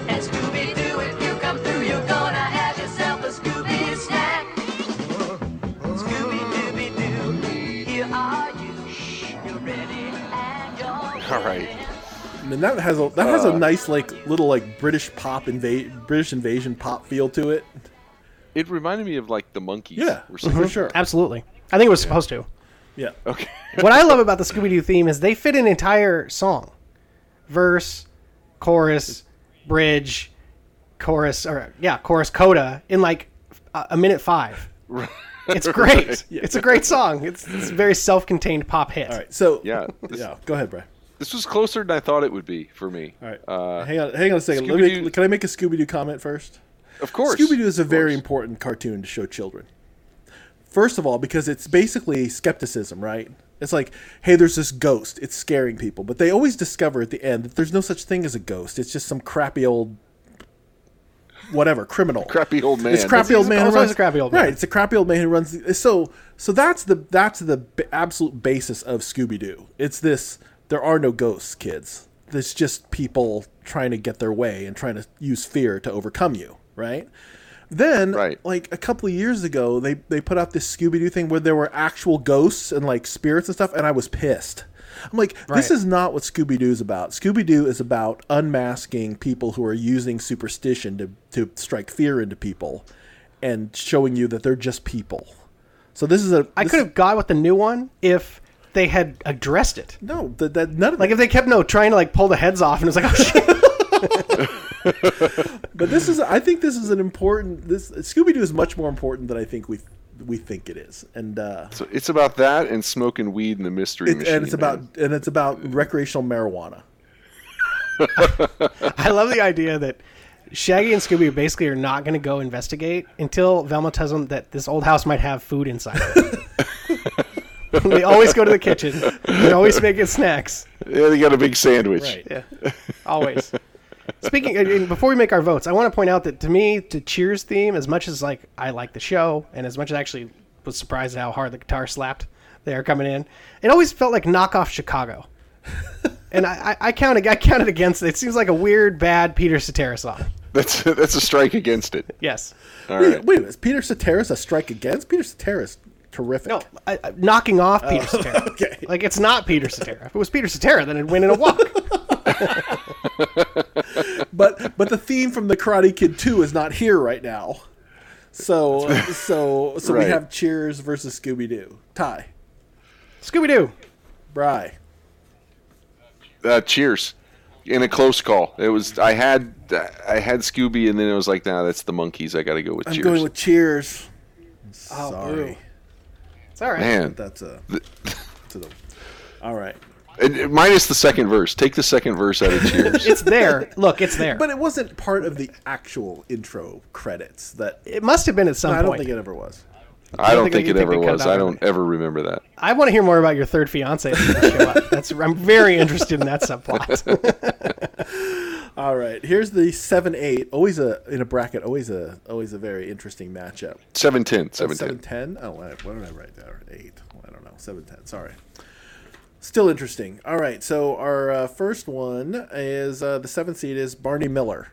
And Scooby Doo, if you come through, you're gonna have yourself a Scooby snack. Scooby Dooby Doo, here are you. You're ready and you're All right. And that has a that has a Uh. nice like little like British pop invade British invasion pop feel to it. It reminded me of like the Monkees. Yeah, or something. for sure. Absolutely. I think it was supposed to. Yeah. Okay. what I love about the Scooby Doo theme is they fit an entire song, verse, chorus, bridge, chorus, or yeah, chorus, coda in like a, a minute five. It's great. Right. It's a great song. It's, it's a very self-contained pop hit. All right. So Yeah. This, yeah. Go ahead, Brian. this was closer than I thought it would be for me. All right. Uh, hang on. Hang on a second. Let me Scooby-Doo- make, can I make a Scooby Doo comment first? Of course. Scooby Doo is a very important cartoon to show children. First of all, because it's basically skepticism, right? It's like, hey, there's this ghost. It's scaring people. But they always discover at the end that there's no such thing as a ghost. It's just some crappy old, whatever, criminal. Crappy old man. It's crappy old man. who runs, a crappy old man. Right. It's a crappy old man who runs. So, so that's the that's the b- absolute basis of Scooby Doo. It's this. There are no ghosts, kids. There's just people trying to get their way and trying to use fear to overcome you. Right. Then, Right. like a couple of years ago, they they put out this Scooby Doo thing where there were actual ghosts and like spirits and stuff, and I was pissed. I'm like, this is not what Scooby Doo is about. Scooby Doo is about unmasking people who are using superstition to to strike fear into people, and showing you that they're just people. So this is a I this- could have got with the new one if they had addressed it. no that, that none of Like it. if they kept no trying to like pull the heads off and it was like, oh shit. But this is I think this is an important this Scooby Doo is much more important than I think we we think it is, and uh, So it's about that and smoking weed in the mystery it, machine. and it's about and it's about recreational marijuana. I love the idea that Shaggy and Scooby basically are not going to go investigate until Velma tells them that this old house might have food inside it. they always go to the kitchen. They're always making snacks. Yeah, they got a big sandwich. Yeah, always. Speaking and- and before we make our votes, I want to point out that to me, the Cheers theme, as much as like I like the show, and as much as I actually was surprised at how hard the guitar slapped, they are coming in. It always felt like knockoff Chicago. and I, I, I counted I counted against it. It seems like a weird, bad Peter Cetera song. That's that's a strike against it. Yes. All Wait, right. wait a minute. Is Peter Cetera's a strike against? Peter Cetera's terrific. No, I, I- knocking off Peter oh, Cetera. okay. Like it's not Peter Cetera. If it was Peter Cetera, then it'd win in a walk. But but the theme from the Karate Kid 2 is not here right now. So so so we have Cheers versus Scooby Doo. Ty, Scooby Doo. Bry. Uh, cheers. In a close call, it was. I had I had Scooby, and then it was like, nah, that's the Monkees. I got to go with I'm Cheers. going with Cheers. Oh, Sorry. boo. It's all right. Man, That's a, that's a All right. And- and minus the second verse. Take the second verse out of Cheers. It's there. Look, it's there. But it wasn't part of the actual intro credits that it must have been at some I don't point. think it ever was. I don't think think you it think ever was. I don't ever remember that. I want to hear more about your third fiance. That's gonna show up. That's I'm very interested in that subplot. All right. Here's the 7-8. Always a in a bracket, always a always a very interesting matchup. 710. Oh, 710. 710? Oh, why, why did I write that? 8. I don't know. 710. Sorry. Still interesting. All right. So our uh, first one is uh, the seventh seed is Barney Miller.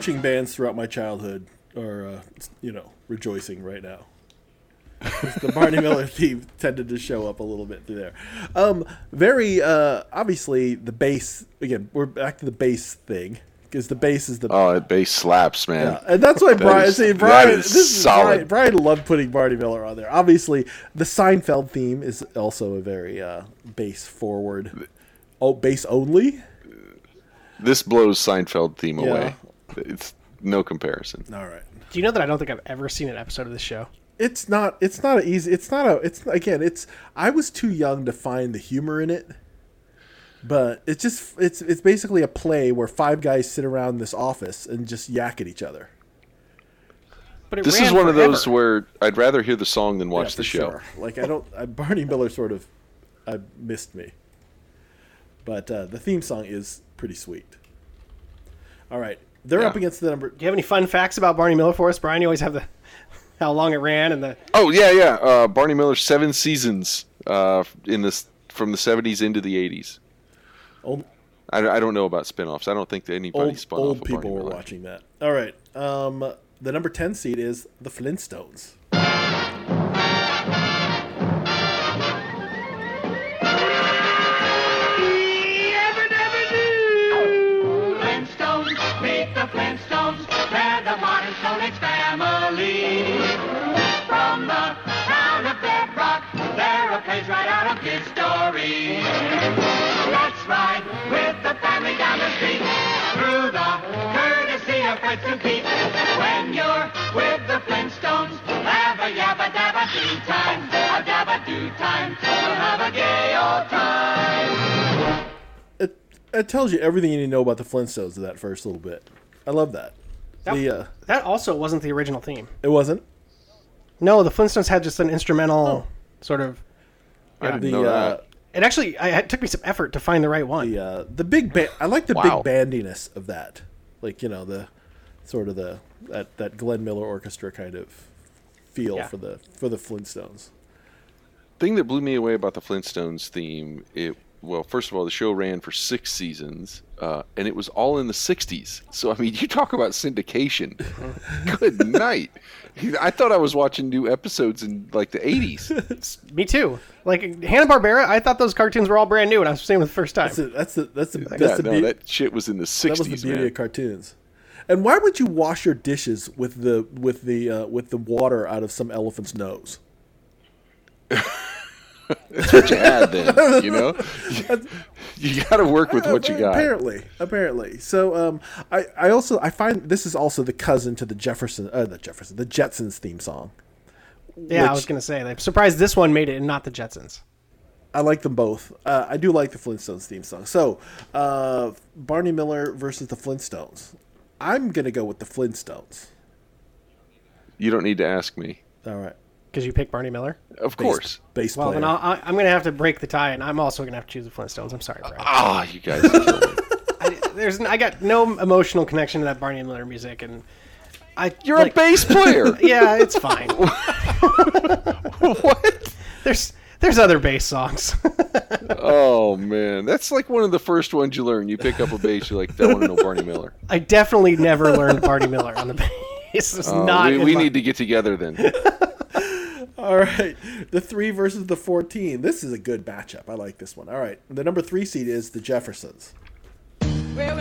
Marching bands throughout my childhood are, uh, you know, rejoicing right now. the Barney Miller theme tended to show up a little bit through there. Um, very uh, obviously the bass. Again, we're back to the bass thing because the bass is the Oh, that bass slaps, man. Yeah, and that's why That Brian. is- see, Brian. is this is solid. Brian, Brian loved putting Barney Miller on there. Obviously, the Seinfeld theme is also a very uh, bass forward. Oh, bass only. This blows Seinfeld theme Yeah. away. It's no comparison. All right. Do you know that I don't think I've ever seen an episode of this show? It's not. It's not a easy. It's not a. It's again. It's. I was too young to find the humor in it. But it's just. It's. It's basically a play where five guys sit around this office and just yak at each other. But it This is one of those where I'd rather hear the song than watch Yeah, the show. sure. Like I don't. I, Barney Miller sort of. I missed me. But uh, the theme song is pretty sweet. All right, they're Yeah. up against the number. Do you have any fun facts about Barney Miller for us, Brian? You always have the how long it ran and the Oh yeah, yeah. Uh, Barney Miller seven seasons uh, in this from the seventies into the eighties. Old, I, I don't know about spin-offs. I don't think that anybody old, spun old off of people Barney were Miller. watching that. All right. Um, the number ten seed is the Flintstones. Flintstones, courtesy of Fritz. When you're with the Flintstones, have a yabba dabba do time, a dabba do time. We'll have a gay old time. It, it tells you everything you need to know about the Flintstones in that first little bit. I love that. that, The uh, that also wasn't the original theme. it wasn't No, the Flintstones had just an instrumental sort of. I didn't the know uh, that. It actually I, it took me some effort to find the right one. the uh, the big ba- I like the Wow. big bandiness of that, like you know the sort of the that that Glenn Miller orchestra kind of feel Yeah. for the for the Flintstones. thing that blew me away about the Flintstones theme, it well, first of all, the show ran for six seasons, uh, and it was all in the '60s. So I mean, you talk about syndication. Good night. I thought I was watching new episodes in like the '80s. Me too. Like Hanna Barbera, I thought those cartoons were all brand new, and I was seeing them the first time. That's the that's the that's the, that's yeah, the no, beau- that shit was in the '60s. that was the beauty man. of cartoons. And why would you wash your dishes with the with the uh, with the water out of some elephant's nose? That's what you had then. You know, you got to work with what you got. Apparently, apparently. So, um, I, I also I find this is also the cousin to the Jefferson, uh, the Jefferson, the Jetsons theme song. Yeah, I was gonna say. I'm surprised this one made it and not the Jetsons. I like them both. Uh, I do like the Flintstones theme song. So, uh, Barney Miller versus the Flintstones. I'm gonna go with the Flintstones. You don't need to ask me. All right. Because you picked Barney Miller. Of course. Bass Well, player. then I'll, I, I'm gonna have to break the tie, and I'm also gonna have to choose the Flintstones. I'm sorry, Brad. Ah, you guys. kill me. There's I got no emotional connection to that Barney Miller music, and I You're like- a bass player. yeah, it's fine. what? There's there's other bass songs. oh man, that's like one of the first ones you learn. You pick up a bass, you're like, I want to know Barney Miller. I definitely never learned Barney Miller on the bass. It's Uh, not. we we my- need to get together then. All right. The three versus the 14. This is a good matchup. I like this one. All right. The number three seed is the Jeffersons. Well,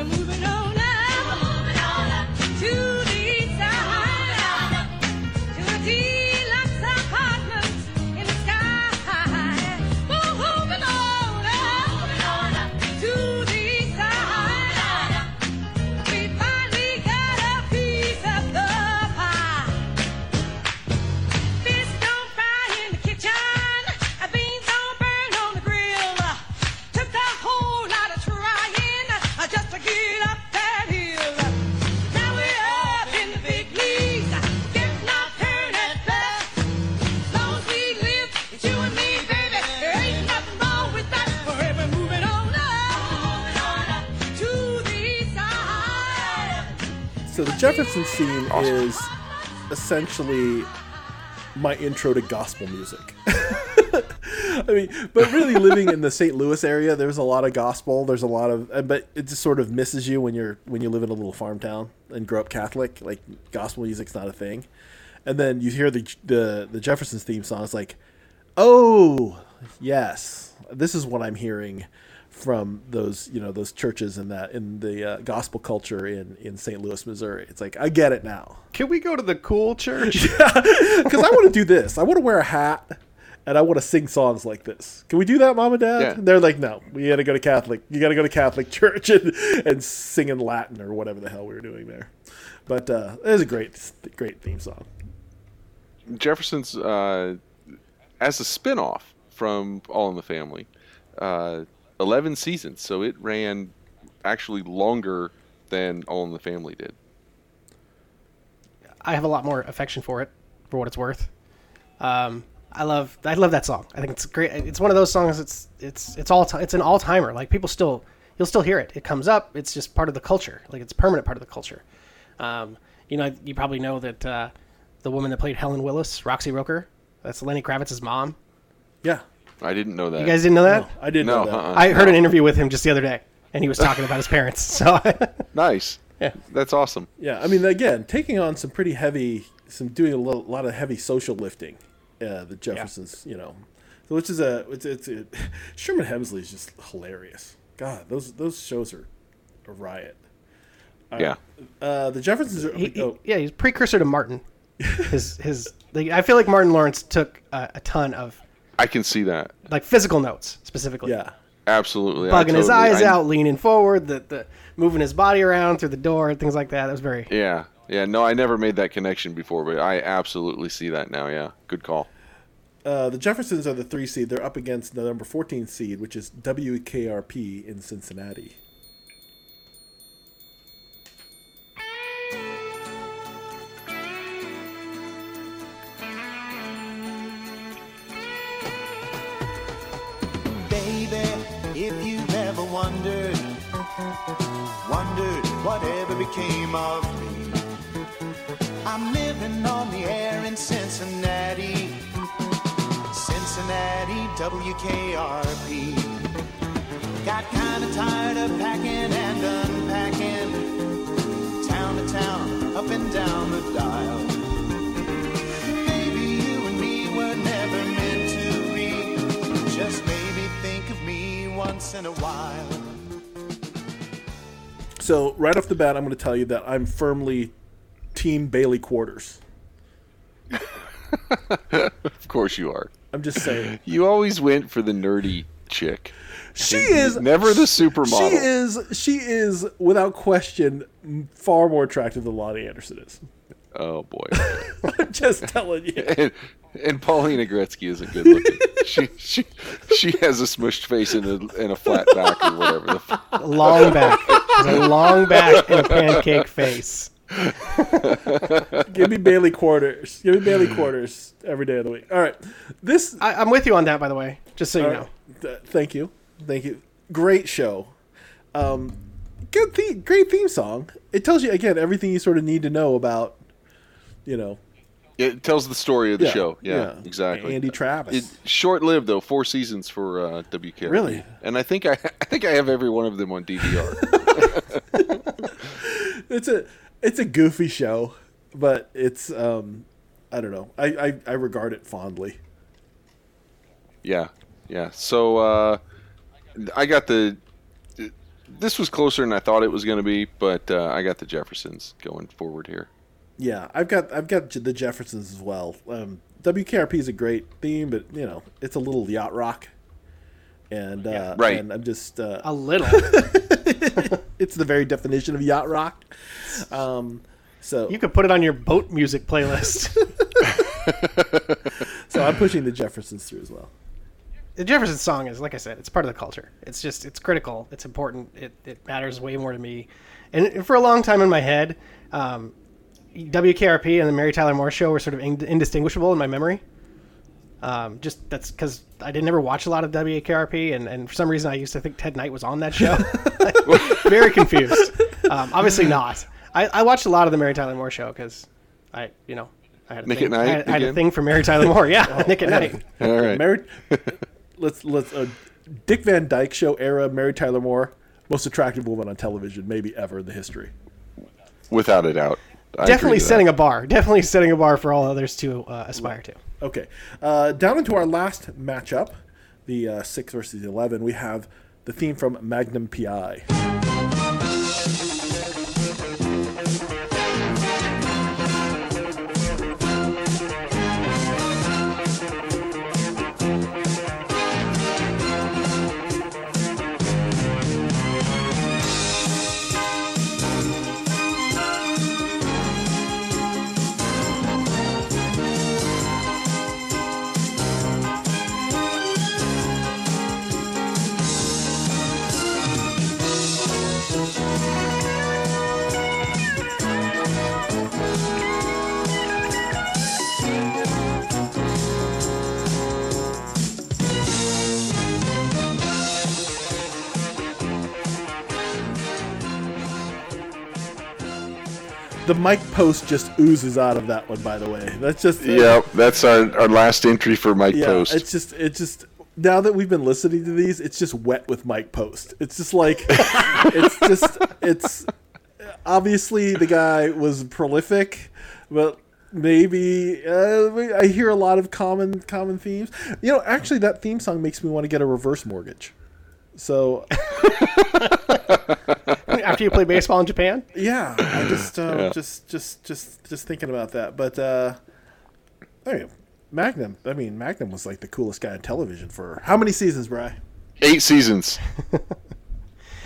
So the Jefferson scene is essentially my intro to gospel music. I mean, but really living in the St. Louis area, there's a lot of gospel. There's a lot of, uh, but it just sort of misses you when you're when you live in a little farm town and grow up Catholic. Like gospel music's not a thing. And then you hear the the the Jeffersons theme song. It's like, oh yes, this is what I'm hearing from those you know those churches in that in the uh, gospel culture in in St. Louis, Missouri. It's like I get it now Can we go to the cool church? because I want to do this. I want to wear a hat and I want to sing songs like this. Can we do that, Mom and Dad? Yeah. They're like, no, we got to go to Catholic. You got to go to Catholic church and, and sing in Latin or whatever the hell we were doing there. But uh, it was a great, great theme song. Jefferson's uh, as a spin-off from All in the Family, uh, 11 seasons, so it ran actually longer than All in the Family did. I have a lot more affection for it, for what it's worth. Um, I love I love that song. I think it's great. It's one of those songs. It's it's it's all ti- it's an all timer. Like people still you'll still hear it. It comes up. It's just part of the culture. Like it's a permanent part of the culture. Um, you know, you probably know that uh, the woman that played Helen Willis, Roxy Roker, that's Lenny Kravitz's mom. Yeah. I didn't know that. You guys didn't know that? I didn't No, know that. uh-uh. I heard an interview with him just the other day, and he was talking about his parents. So Nice. Yeah. That's awesome. Yeah, I mean, again, taking on some pretty heavy, some doing a lo- lot of heavy social lifting. Uh, the Jeffersons, you know, so which is a it's it's a, Sherman Hemsley is just hilarious. God, those those shows are a riot. Yeah. Uh, the Jeffersons are. he, he- oh, yeah, he's precursor to Martin. His his. Like, I feel like Martin Lawrence took a, a ton of I can see that. like physical notes specifically. yeah. Absolutely. I bugging his eyes I- out, leaning forward, the, the moving his body around through the door, things like that. That was very. Yeah. Yeah. No, I never made that connection before, but I absolutely see that now. Yeah. Good call. Uh, the Jeffersons are the three seed. They're up against the number 14 seed, which is WKRP in Cincinnati. Wondered, wondered whatever became of me. I'm living on the air in Cincinnati, Cincinnati, WKRP. Got kinda tired of packing and unpacking, town to town, up and down the dial. Once in a while. So right off the bat, I'm going to tell you that I'm firmly Team Bailey Quarters. Of course you are. I'm just saying. You always went for the nerdy chick. She is never the supermodel. She is she is without question far more attractive than Loni Anderson is. Oh boy. I'm just telling you. and, and Paulina Gretzky isn't good looking. she she she has a smushed face and a and a flat back or whatever. The f- A long back. A long back and a pancake face. Give me Bailey quarters. Give me Bailey quarters every day of the week. All right. This I, I'm with you on that, by the way. Just so you All know. right. Th- thank you, thank you. Great show. Um, good theme, great theme song. It tells you again everything you sort of need to know about, you know, it tells the story of the Yeah, show. Yeah, yeah. exactly. Andy Travis. It, short-lived though, four seasons for uh, WKRP. Really? And I think I I think I have every one of them on DVR. it's a it's a goofy show, but it's um, I don't know. I I, I regard it fondly. Yeah, yeah. So uh, I got the. This was closer than I thought it was going to be, but uh, I got the Jeffersons going forward here. Yeah, I've got I've got the Jeffersons as well. Um, WKRP is a great theme, but you know it's a little yacht rock, and uh, right. And I'm just uh, A little. it's the very definition of yacht rock. Um, so You could put it on your boat music playlist. so I'm pushing the Jeffersons through as well. the Jefferson song is, like I said, it's part of the culture. It's just, it's critical. It's important. It, it matters way more to me. And for a long time in my head, um, WKRP and the Mary Tyler Moore Show were sort of in- indistinguishable in my memory. Um, just that's because I didn't ever watch a lot of WKRP, and, and for some reason I used to think Ted Knight was on that show. Very confused. Um, obviously not. I, I watched a lot of the Mary Tyler Moore Show because I, you know, I had a Nick thing, at Night I had, I had a thing for Mary Tyler Moore. Yeah, Nick at Night. All right. Mary, let's let's uh, Dick Van Dyke Show era. Mary Tyler Moore, most attractive woman on television, maybe ever in the history. Without a doubt. I definitely setting a bar. Definitely setting a bar for all others to uh, aspire to. Okay, uh, down into our last matchup, the uh, six versus eleven. We have the theme from Magnum PI. The Mike Post just oozes out of that one. By the way, that's just that. Yep, that's our, our last entry for Mike yeah, Post. It's just it's just now that we've been listening to these, it's just wet with Mike Post. It's just like it's just it's obviously the guy was prolific, but maybe uh, I hear a lot of common common themes. You know, actually, that theme song makes me want to get a reverse mortgage. So After you play baseball in Japan, yeah, I just uh, Yeah. just just just just thinking about that. But uh, anyway, Magnum. I mean, Magnum was like the coolest guy on television for how many seasons, Bry? Eight seasons.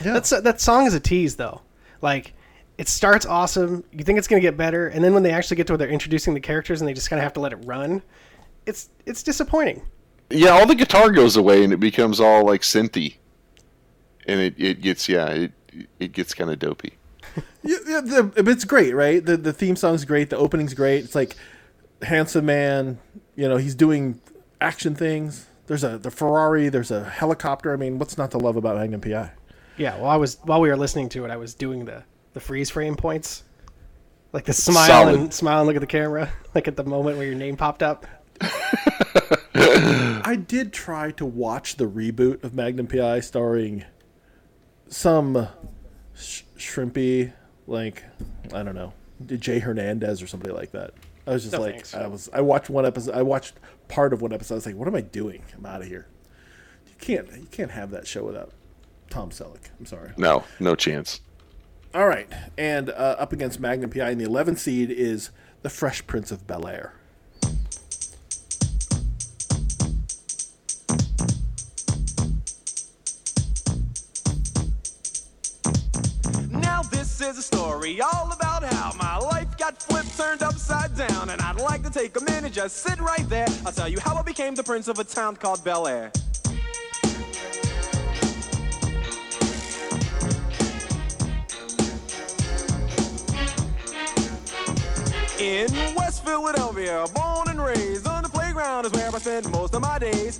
that's that song is a tease though. Like it starts awesome, you think it's gonna get better, and then when they actually get to where they're introducing the characters and they just kind of have to let it run, it's it's disappointing. Yeah, all the guitar goes away and it becomes all like synthy. And it, it gets yeah, it it gets kind of dopey. Yeah, yeah, the, but it's great, right? The the theme song's great. The opening's great. It's like handsome man. You know, he's doing action things. There's a the Ferrari. There's a helicopter. I mean, what's not to love about Magnum PI? Yeah, well I was while we were listening to it, I was doing the the freeze frame points. Like the smile Solid. and smile and look at the camera, like at the moment where your name popped up. I did try to watch the reboot of Magnum PI starring some sh- shrimpy, like I don't know, Jay Hernandez or somebody like that. I was just No, like, thanks. I was. I watched one episode. I watched part of one episode. I was like, what am I doing? I'm out of here. You can't. You can't have that show without Tom Selleck. I'm sorry. No, no chance. All right, and uh, up against Magnum PI in the 11th seed is the Fresh Prince of Bel Air. Is a story all about how my life got flipped, turned upside down. And I'd like to take a minute, just sit right there. I'll tell you how I became the prince of a town called Bel Air. In West Philadelphia, born and raised on the playground is where I spend most of my days.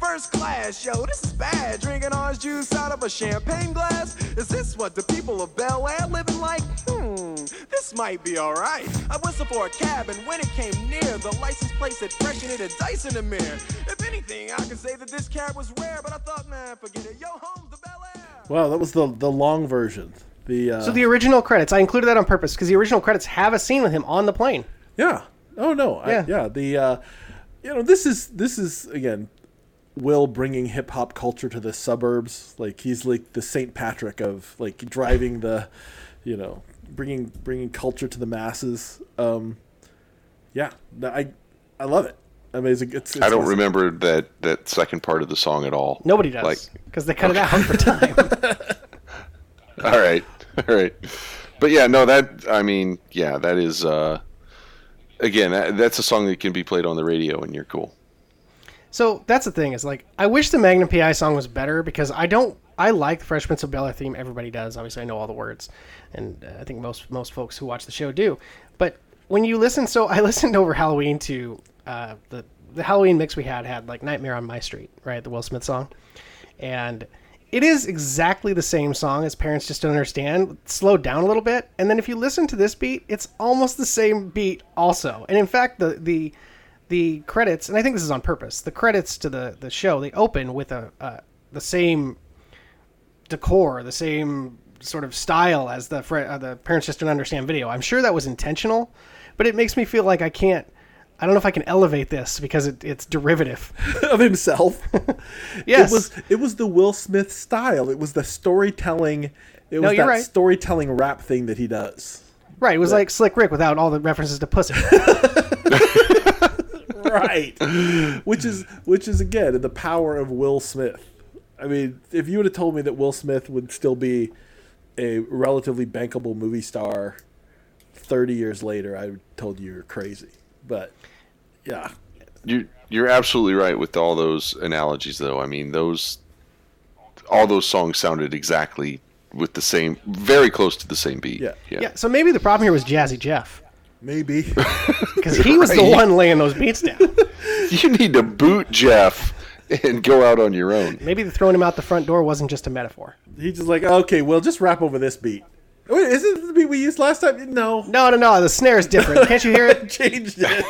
First class, yo, this is bad. Drinking orange juice out of a champagne glass. Is this what the people of Bel Air living like? Hmm, this might be alright. I whistled for a cab, and when it came near, the license plate said fresh and it had dice in the mirror. If anything, I could say that this cab was rare, but I thought, man, forget it. Yo, home's the Bel Air. Wow, that was the the long version. The uh, So the original credits, I included that on purpose because the original credits have a scene with him on the plane. Yeah. Oh no. Yeah. I, yeah. The uh, you know this is this is again Will bringing hip hop culture to the suburbs. Like he's like the Saint Patrick of like driving the, you know, bringing bringing culture to the masses. Um, yeah. I I love it. I mean, it's, it's, it's I don't remember that that second part of the song at all. Nobody does Like, because they cut it out for time. all right, all right, but yeah, no, that I mean, yeah, that is uh, again, that, that's a song that can be played on the radio, and you're cool. So that's the thing is like I wish the Magnum PI song was better because I don't I like the Fresh Prince of Bel Air theme. Everybody does. Obviously, I know all the words, and uh, I think most most folks who watch the show do. But when you listen, so I listened over Halloween to uh, the the Halloween mix we had had like Nightmare on My Street, right? The Will Smith song, and it is exactly the same song as Parents Just Don't Understand, slowed down a little bit. And then if you listen to this beat, it's almost the same beat also. And in fact, the the the credits, and I think this is on purpose. The credits to the the show they open with a uh, the same decor, the same sort of style as the fr- uh, the parents just don't understand video. I'm sure that was intentional, but it makes me feel like I can't. I don't know if I can elevate this because it, it's derivative. of himself. Yes. It was it was the Will Smith style. It was the storytelling. It was No, you're that right. storytelling rap thing that he does. Right, it was like Slick Rick without all the references to pussy. right which is which is again the power of will smith i mean if you would have told me that will smith would still be a relatively bankable movie star 30 years later i would have told you you're crazy but yeah You're you're absolutely right with all those analogies, though. I mean, those all those songs sounded exactly with the same, very close to the same beat. Yeah. yeah. yeah, so maybe the problem here was Jazzy Jeff maybe because he was the one laying those beats down. You need to boot Jeff and go out on your own. Maybe the throwing him out the front door wasn't just a metaphor. he's just like okay well just rap over this beat Wait, is it the beat we used last time no No, no, no. The snare is different. Can't you hear it? changed it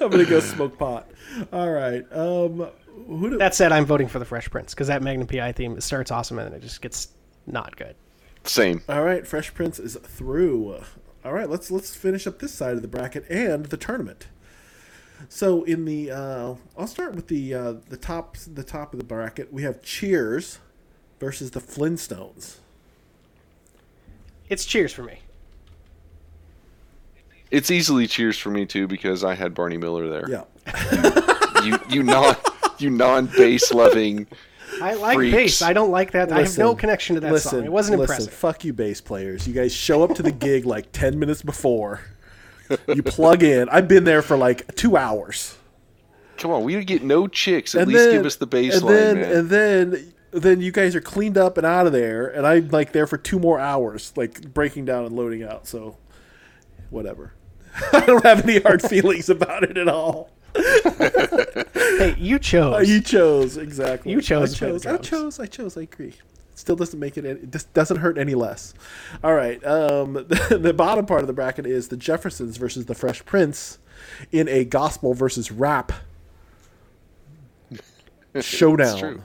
i'm gonna go smoke pot all right um who do, That said, I'm voting for the Fresh Prince because that Magnum PI theme starts awesome and then it just gets not good. Same. All right, Fresh Prince is through. All right, let's let's finish up this side of the bracket and the tournament. So in the, uh, I'll start with the uh, the top the top of the bracket. We have Cheers versus the Flintstones. It's cheers for me. It's easily cheers for me too because I had Barney Miller there. Yeah, You you non you non bass loving. I like Freaks. bass. I don't like that. I have no connection to that listen, song. It wasn't listen, impressive. Fuck you, bass players. You guys show up to the gig like ten minutes before. You plug in. I've been there for like two hours. Come on, we get no chicks. At and least then, give us the bass and line, then, man. And then, then you guys are cleaned up and out of there, and I'm like there for two more hours, like breaking down and loading out. So, whatever. I don't have any hard feelings about it at all. Hey, you chose. Uh, you chose exactly. You chose I chose. I chose. I chose. I agree. Still doesn't make it. Any, it just doesn't hurt any less. All right. Um, the, bottom part of the bracket is the Jeffersons versus the Fresh Prince in a gospel versus rap showdown.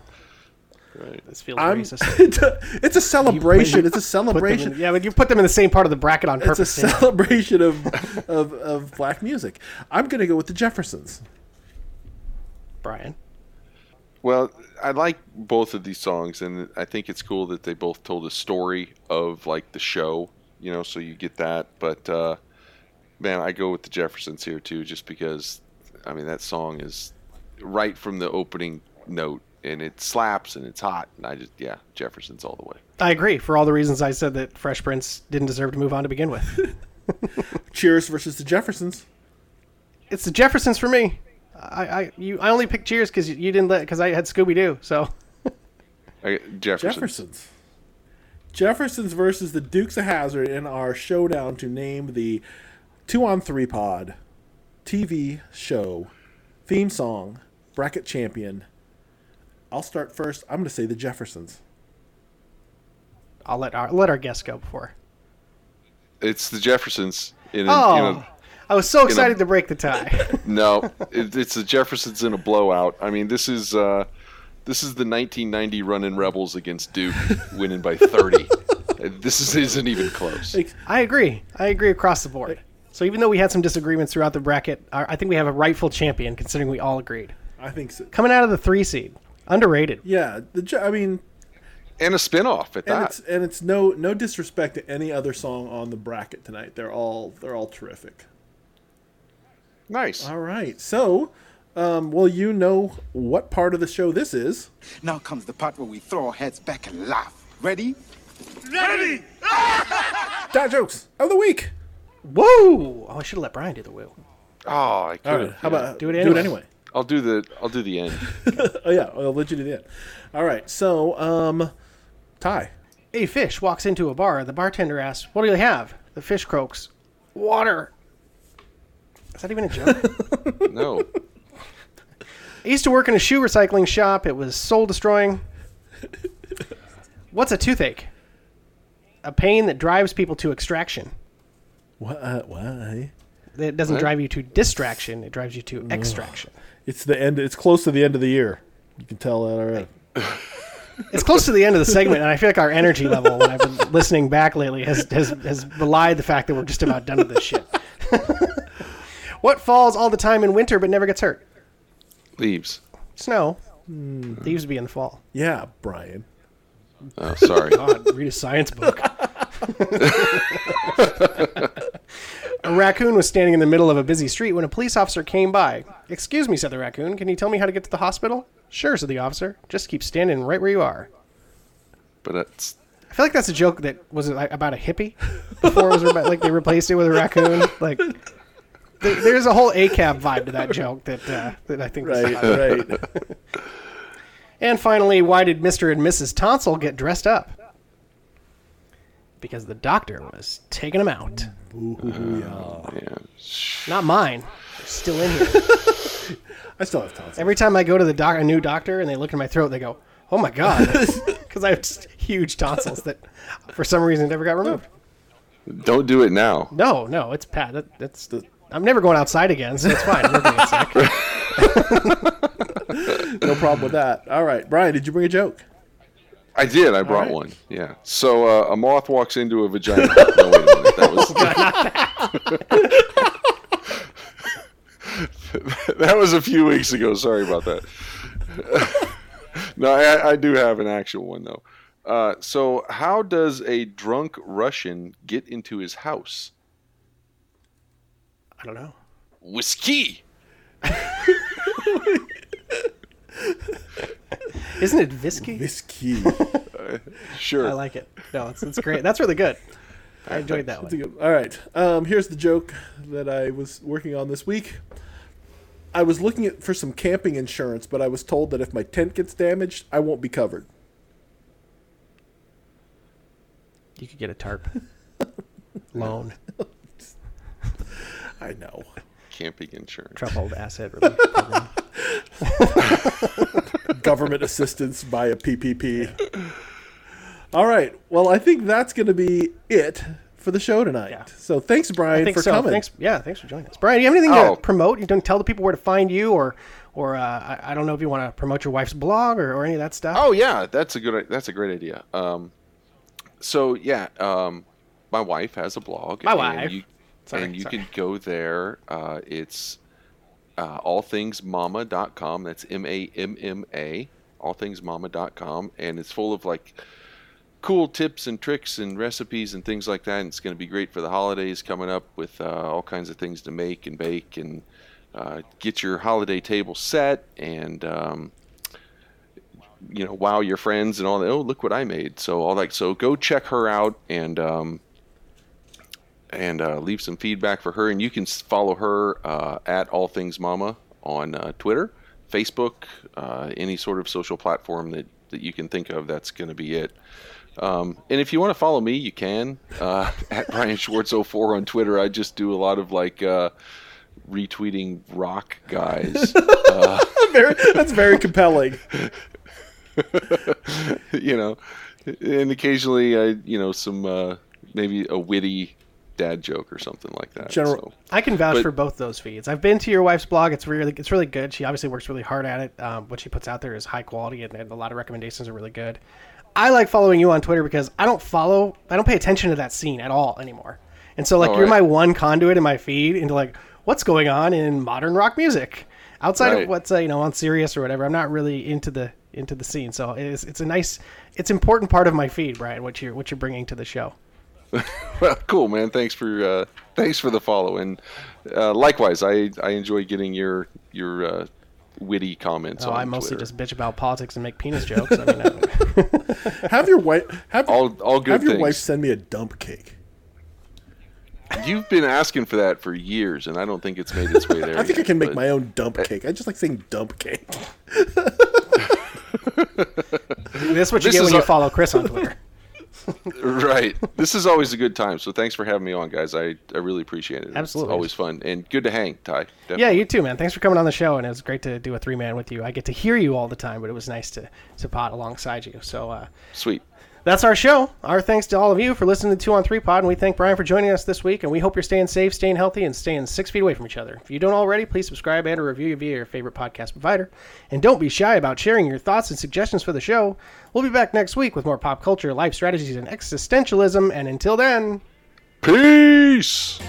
True. Right. This feels I'm, racist. it's, a, it's a celebration. It's a Put them in- celebration. yeah, but you put them in the same part of the bracket on It's a purpose. didn't you? celebration of, of of black music. I'm gonna go with the Jeffersons. Brian. Well, I like both of these songs, and I think it's cool that they both told a story of like the show, you know. So you get that, but uh, man, I go with the Jeffersons here too, just because. I mean, that song is right from the opening note, and it slaps and it's hot, and I just yeah, Jeffersons all the way. I agree for all the reasons I said that Fresh Prince didn't deserve to move on to begin with. Cheers versus the Jeffersons. it's the Jeffersons for me. I I you I only picked Cheers because you didn't let because I had Scooby Doo. So I, Jeffersons. Jeffersons. Jeffersons versus the Dukes of Hazzard in our showdown to name the two on three pod TV show theme song bracket champion. I'll start first. I'm going to say the Jeffersons. I'll let our let our guest go before. It's the Jeffersons in a, Oh, in a I was so a- excited to break the tie. No, it, it's the Jeffersons in a blowout. I mean, this is uh, this is the 1990 running Rebels against Duke, winning by 30. Uh, this is, isn't even close. I agree. I agree across the board. So even though we had some disagreements throughout the bracket, I I think we have a rightful champion considering we all agreed. I think so. Coming out of the three seed, underrated. Yeah, the I mean, And a spinoff at and that. it's and it's no no disrespect to any other song on the bracket tonight. They're all they're all terrific. Nice. All right, so. Um, well, you know what part of the show this is. Now comes the part where we throw our heads back and laugh. Ready? Ready! Dad jokes of the week. Whoa! Oh, I should have let Brian do the woo. Oh, I could. All right, how about Do it Do it anyway. I'll do the I'll do the end. oh yeah, I'll let you do the end. All right, so um, Ty. A fish walks into a bar. The bartender asks, "What do you have?" The fish croaks, "Water." Is that even a joke? No. I used to work in a shoe recycling shop. It was soul destroying. What's a toothache? A pain that drives people to extraction. What? Uh, why? It doesn't What? drive you to distraction. It drives you to extraction. It's the end. It's close to the end of the year. You can tell that already. It's close to the end of the segment, and I feel like our energy level when I've been listening back lately has has, has belied the fact that we're just about done with this shit. what falls all the time in winter but never gets hurt? Leaves. Snow. Leaves be in the fall. Yeah, Brian. Oh, sorry. God, read a science book. a raccoon was standing in the middle of a busy street when a police officer came by. Excuse me, said the raccoon. Can you tell me how to get to the hospital? Sure, said the officer. Just keep standing right where you are. But it's I feel like that's a joke that was like about a hippie before it was about, like they replaced it with a raccoon. Like there, there's a whole ACAB vibe to that joke that uh, that I think. Right, funny. right. And finally, why did Mr. and Mrs. Tonsil get dressed up? Because the doctor was taking them out. yeah. Oh, Not mine. They're still in here. I still have tonsils. Every time I go to the doc, a new doctor, and they look in my throat, they go, "Oh my god," because I have just huge tonsils that, for some reason, never got removed. Don't do it now. No, no, it's Pat. That, that's the. I'm never going outside again, so it's fine. I'm never sick. no problem with that. All right, Brian, did you bring a joke? I did. I brought right. one. Yeah. So uh, a moth walks into a vagina. no, wait a minute. That was that was a few weeks ago. Sorry about that. no, I, I do have an actual one though. Uh, so, how does a drunk Russian get into his house? I don't know. Whiskey. Isn't it Visky? Whiskey. Sure. I like it. No, it's, it's great. That's really good. I enjoyed that one. All right. Um, here's the joke that I was working on this week. I was looking at for some camping insurance, but I was told that if my tent gets damaged, I won't be covered. You could get a tarp loan. I know. Camping insurance. Troubled asset relief program. Government assistance by a PPP. All right. Well, I think that's going to be it for the show tonight. So thanks, Brian, for so. coming. Thanks. Yeah, thanks for joining us, Brian. Do you have anything Oh. to promote? You don't tell the people where to find you or or uh, I, I don't know if you want to promote your wife's blog or, or any of that stuff. Oh yeah, that's a good. That's a great idea. Um, so yeah, um, my wife has a blog. My wife. You, Sorry, and you sorry. can go there. Uh, it's uh, allthingsmamma.com. That's M A M M A. Allthingsmamma.com, and it's full of like cool tips and tricks and recipes and things like that. And it's going to be great for the holidays coming up with uh, all kinds of things to make and bake and uh, get your holiday table set and um, you know wow your friends and all that. Oh, look what I made! So all that. So go check her out and um, and uh, leave some feedback for her. And you can follow her uh, at All Things Mamma on uh, Twitter, Facebook, uh, any sort of social platform that, that you can think of. That's going to be it. Um, and if you want to follow me, you can uh, at Brian Schwartz 04 on Twitter. I just do a lot of like uh, retweeting rock guys. uh, very, that's very compelling. you know, and occasionally I, you know, some uh, maybe a witty dad joke or something like that. General- so. I can vouch But- for both those feeds. I've been to your wife's blog. It's really it's really good. She obviously works really hard at it. Um, what she puts out there is high quality, and, and a lot of recommendations are really good. I like following you on Twitter because I don't follow, I don't pay attention to that scene at all anymore. And so like Oh, you're right. my one conduit in my feed into like what's going on in modern rock music outside Right. of what's uh, you know on Sirius or whatever. I'm not really into the into the scene. So it's it's a nice, it's important part of my feed, Brian. What you're what you're bringing to the show. Well, cool, man. Thanks for uh, thanks for the follow, and uh, likewise, I I enjoy getting your your uh, witty comments. Oh, on I mostly Twitter. just bitch about politics and make penis jokes. I mean, I- Have your wife have all all good have your wife send me a dump cake. You've been asking for that for years, and I don't think it's made its way there. I think I can make but- my own dump cake. I just like saying dump cake. This is what you This get is when you follow Chris on Twitter. Right. This is always a good time. So thanks for having me on, guys. I, I really appreciate it. Absolutely. It's always fun and good to hang, Ty. Yeah, you too, man. Thanks for coming on the show, and it was great to do a three man with you. I get to hear you all the time, but it was nice to to pot alongside you. So uh, Sweet. that's our show. Our thanks to all of you for listening to Two on Three Pod, and we thank Brian for joining us this week. And we hope you're staying safe, staying healthy, and staying six feet away from each other. If you don't already, please subscribe and or review via your favorite podcast provider. And don't be shy about sharing your thoughts and suggestions for the show. We'll be back next week with more pop culture, life strategies, and existentialism. And until then. Peace.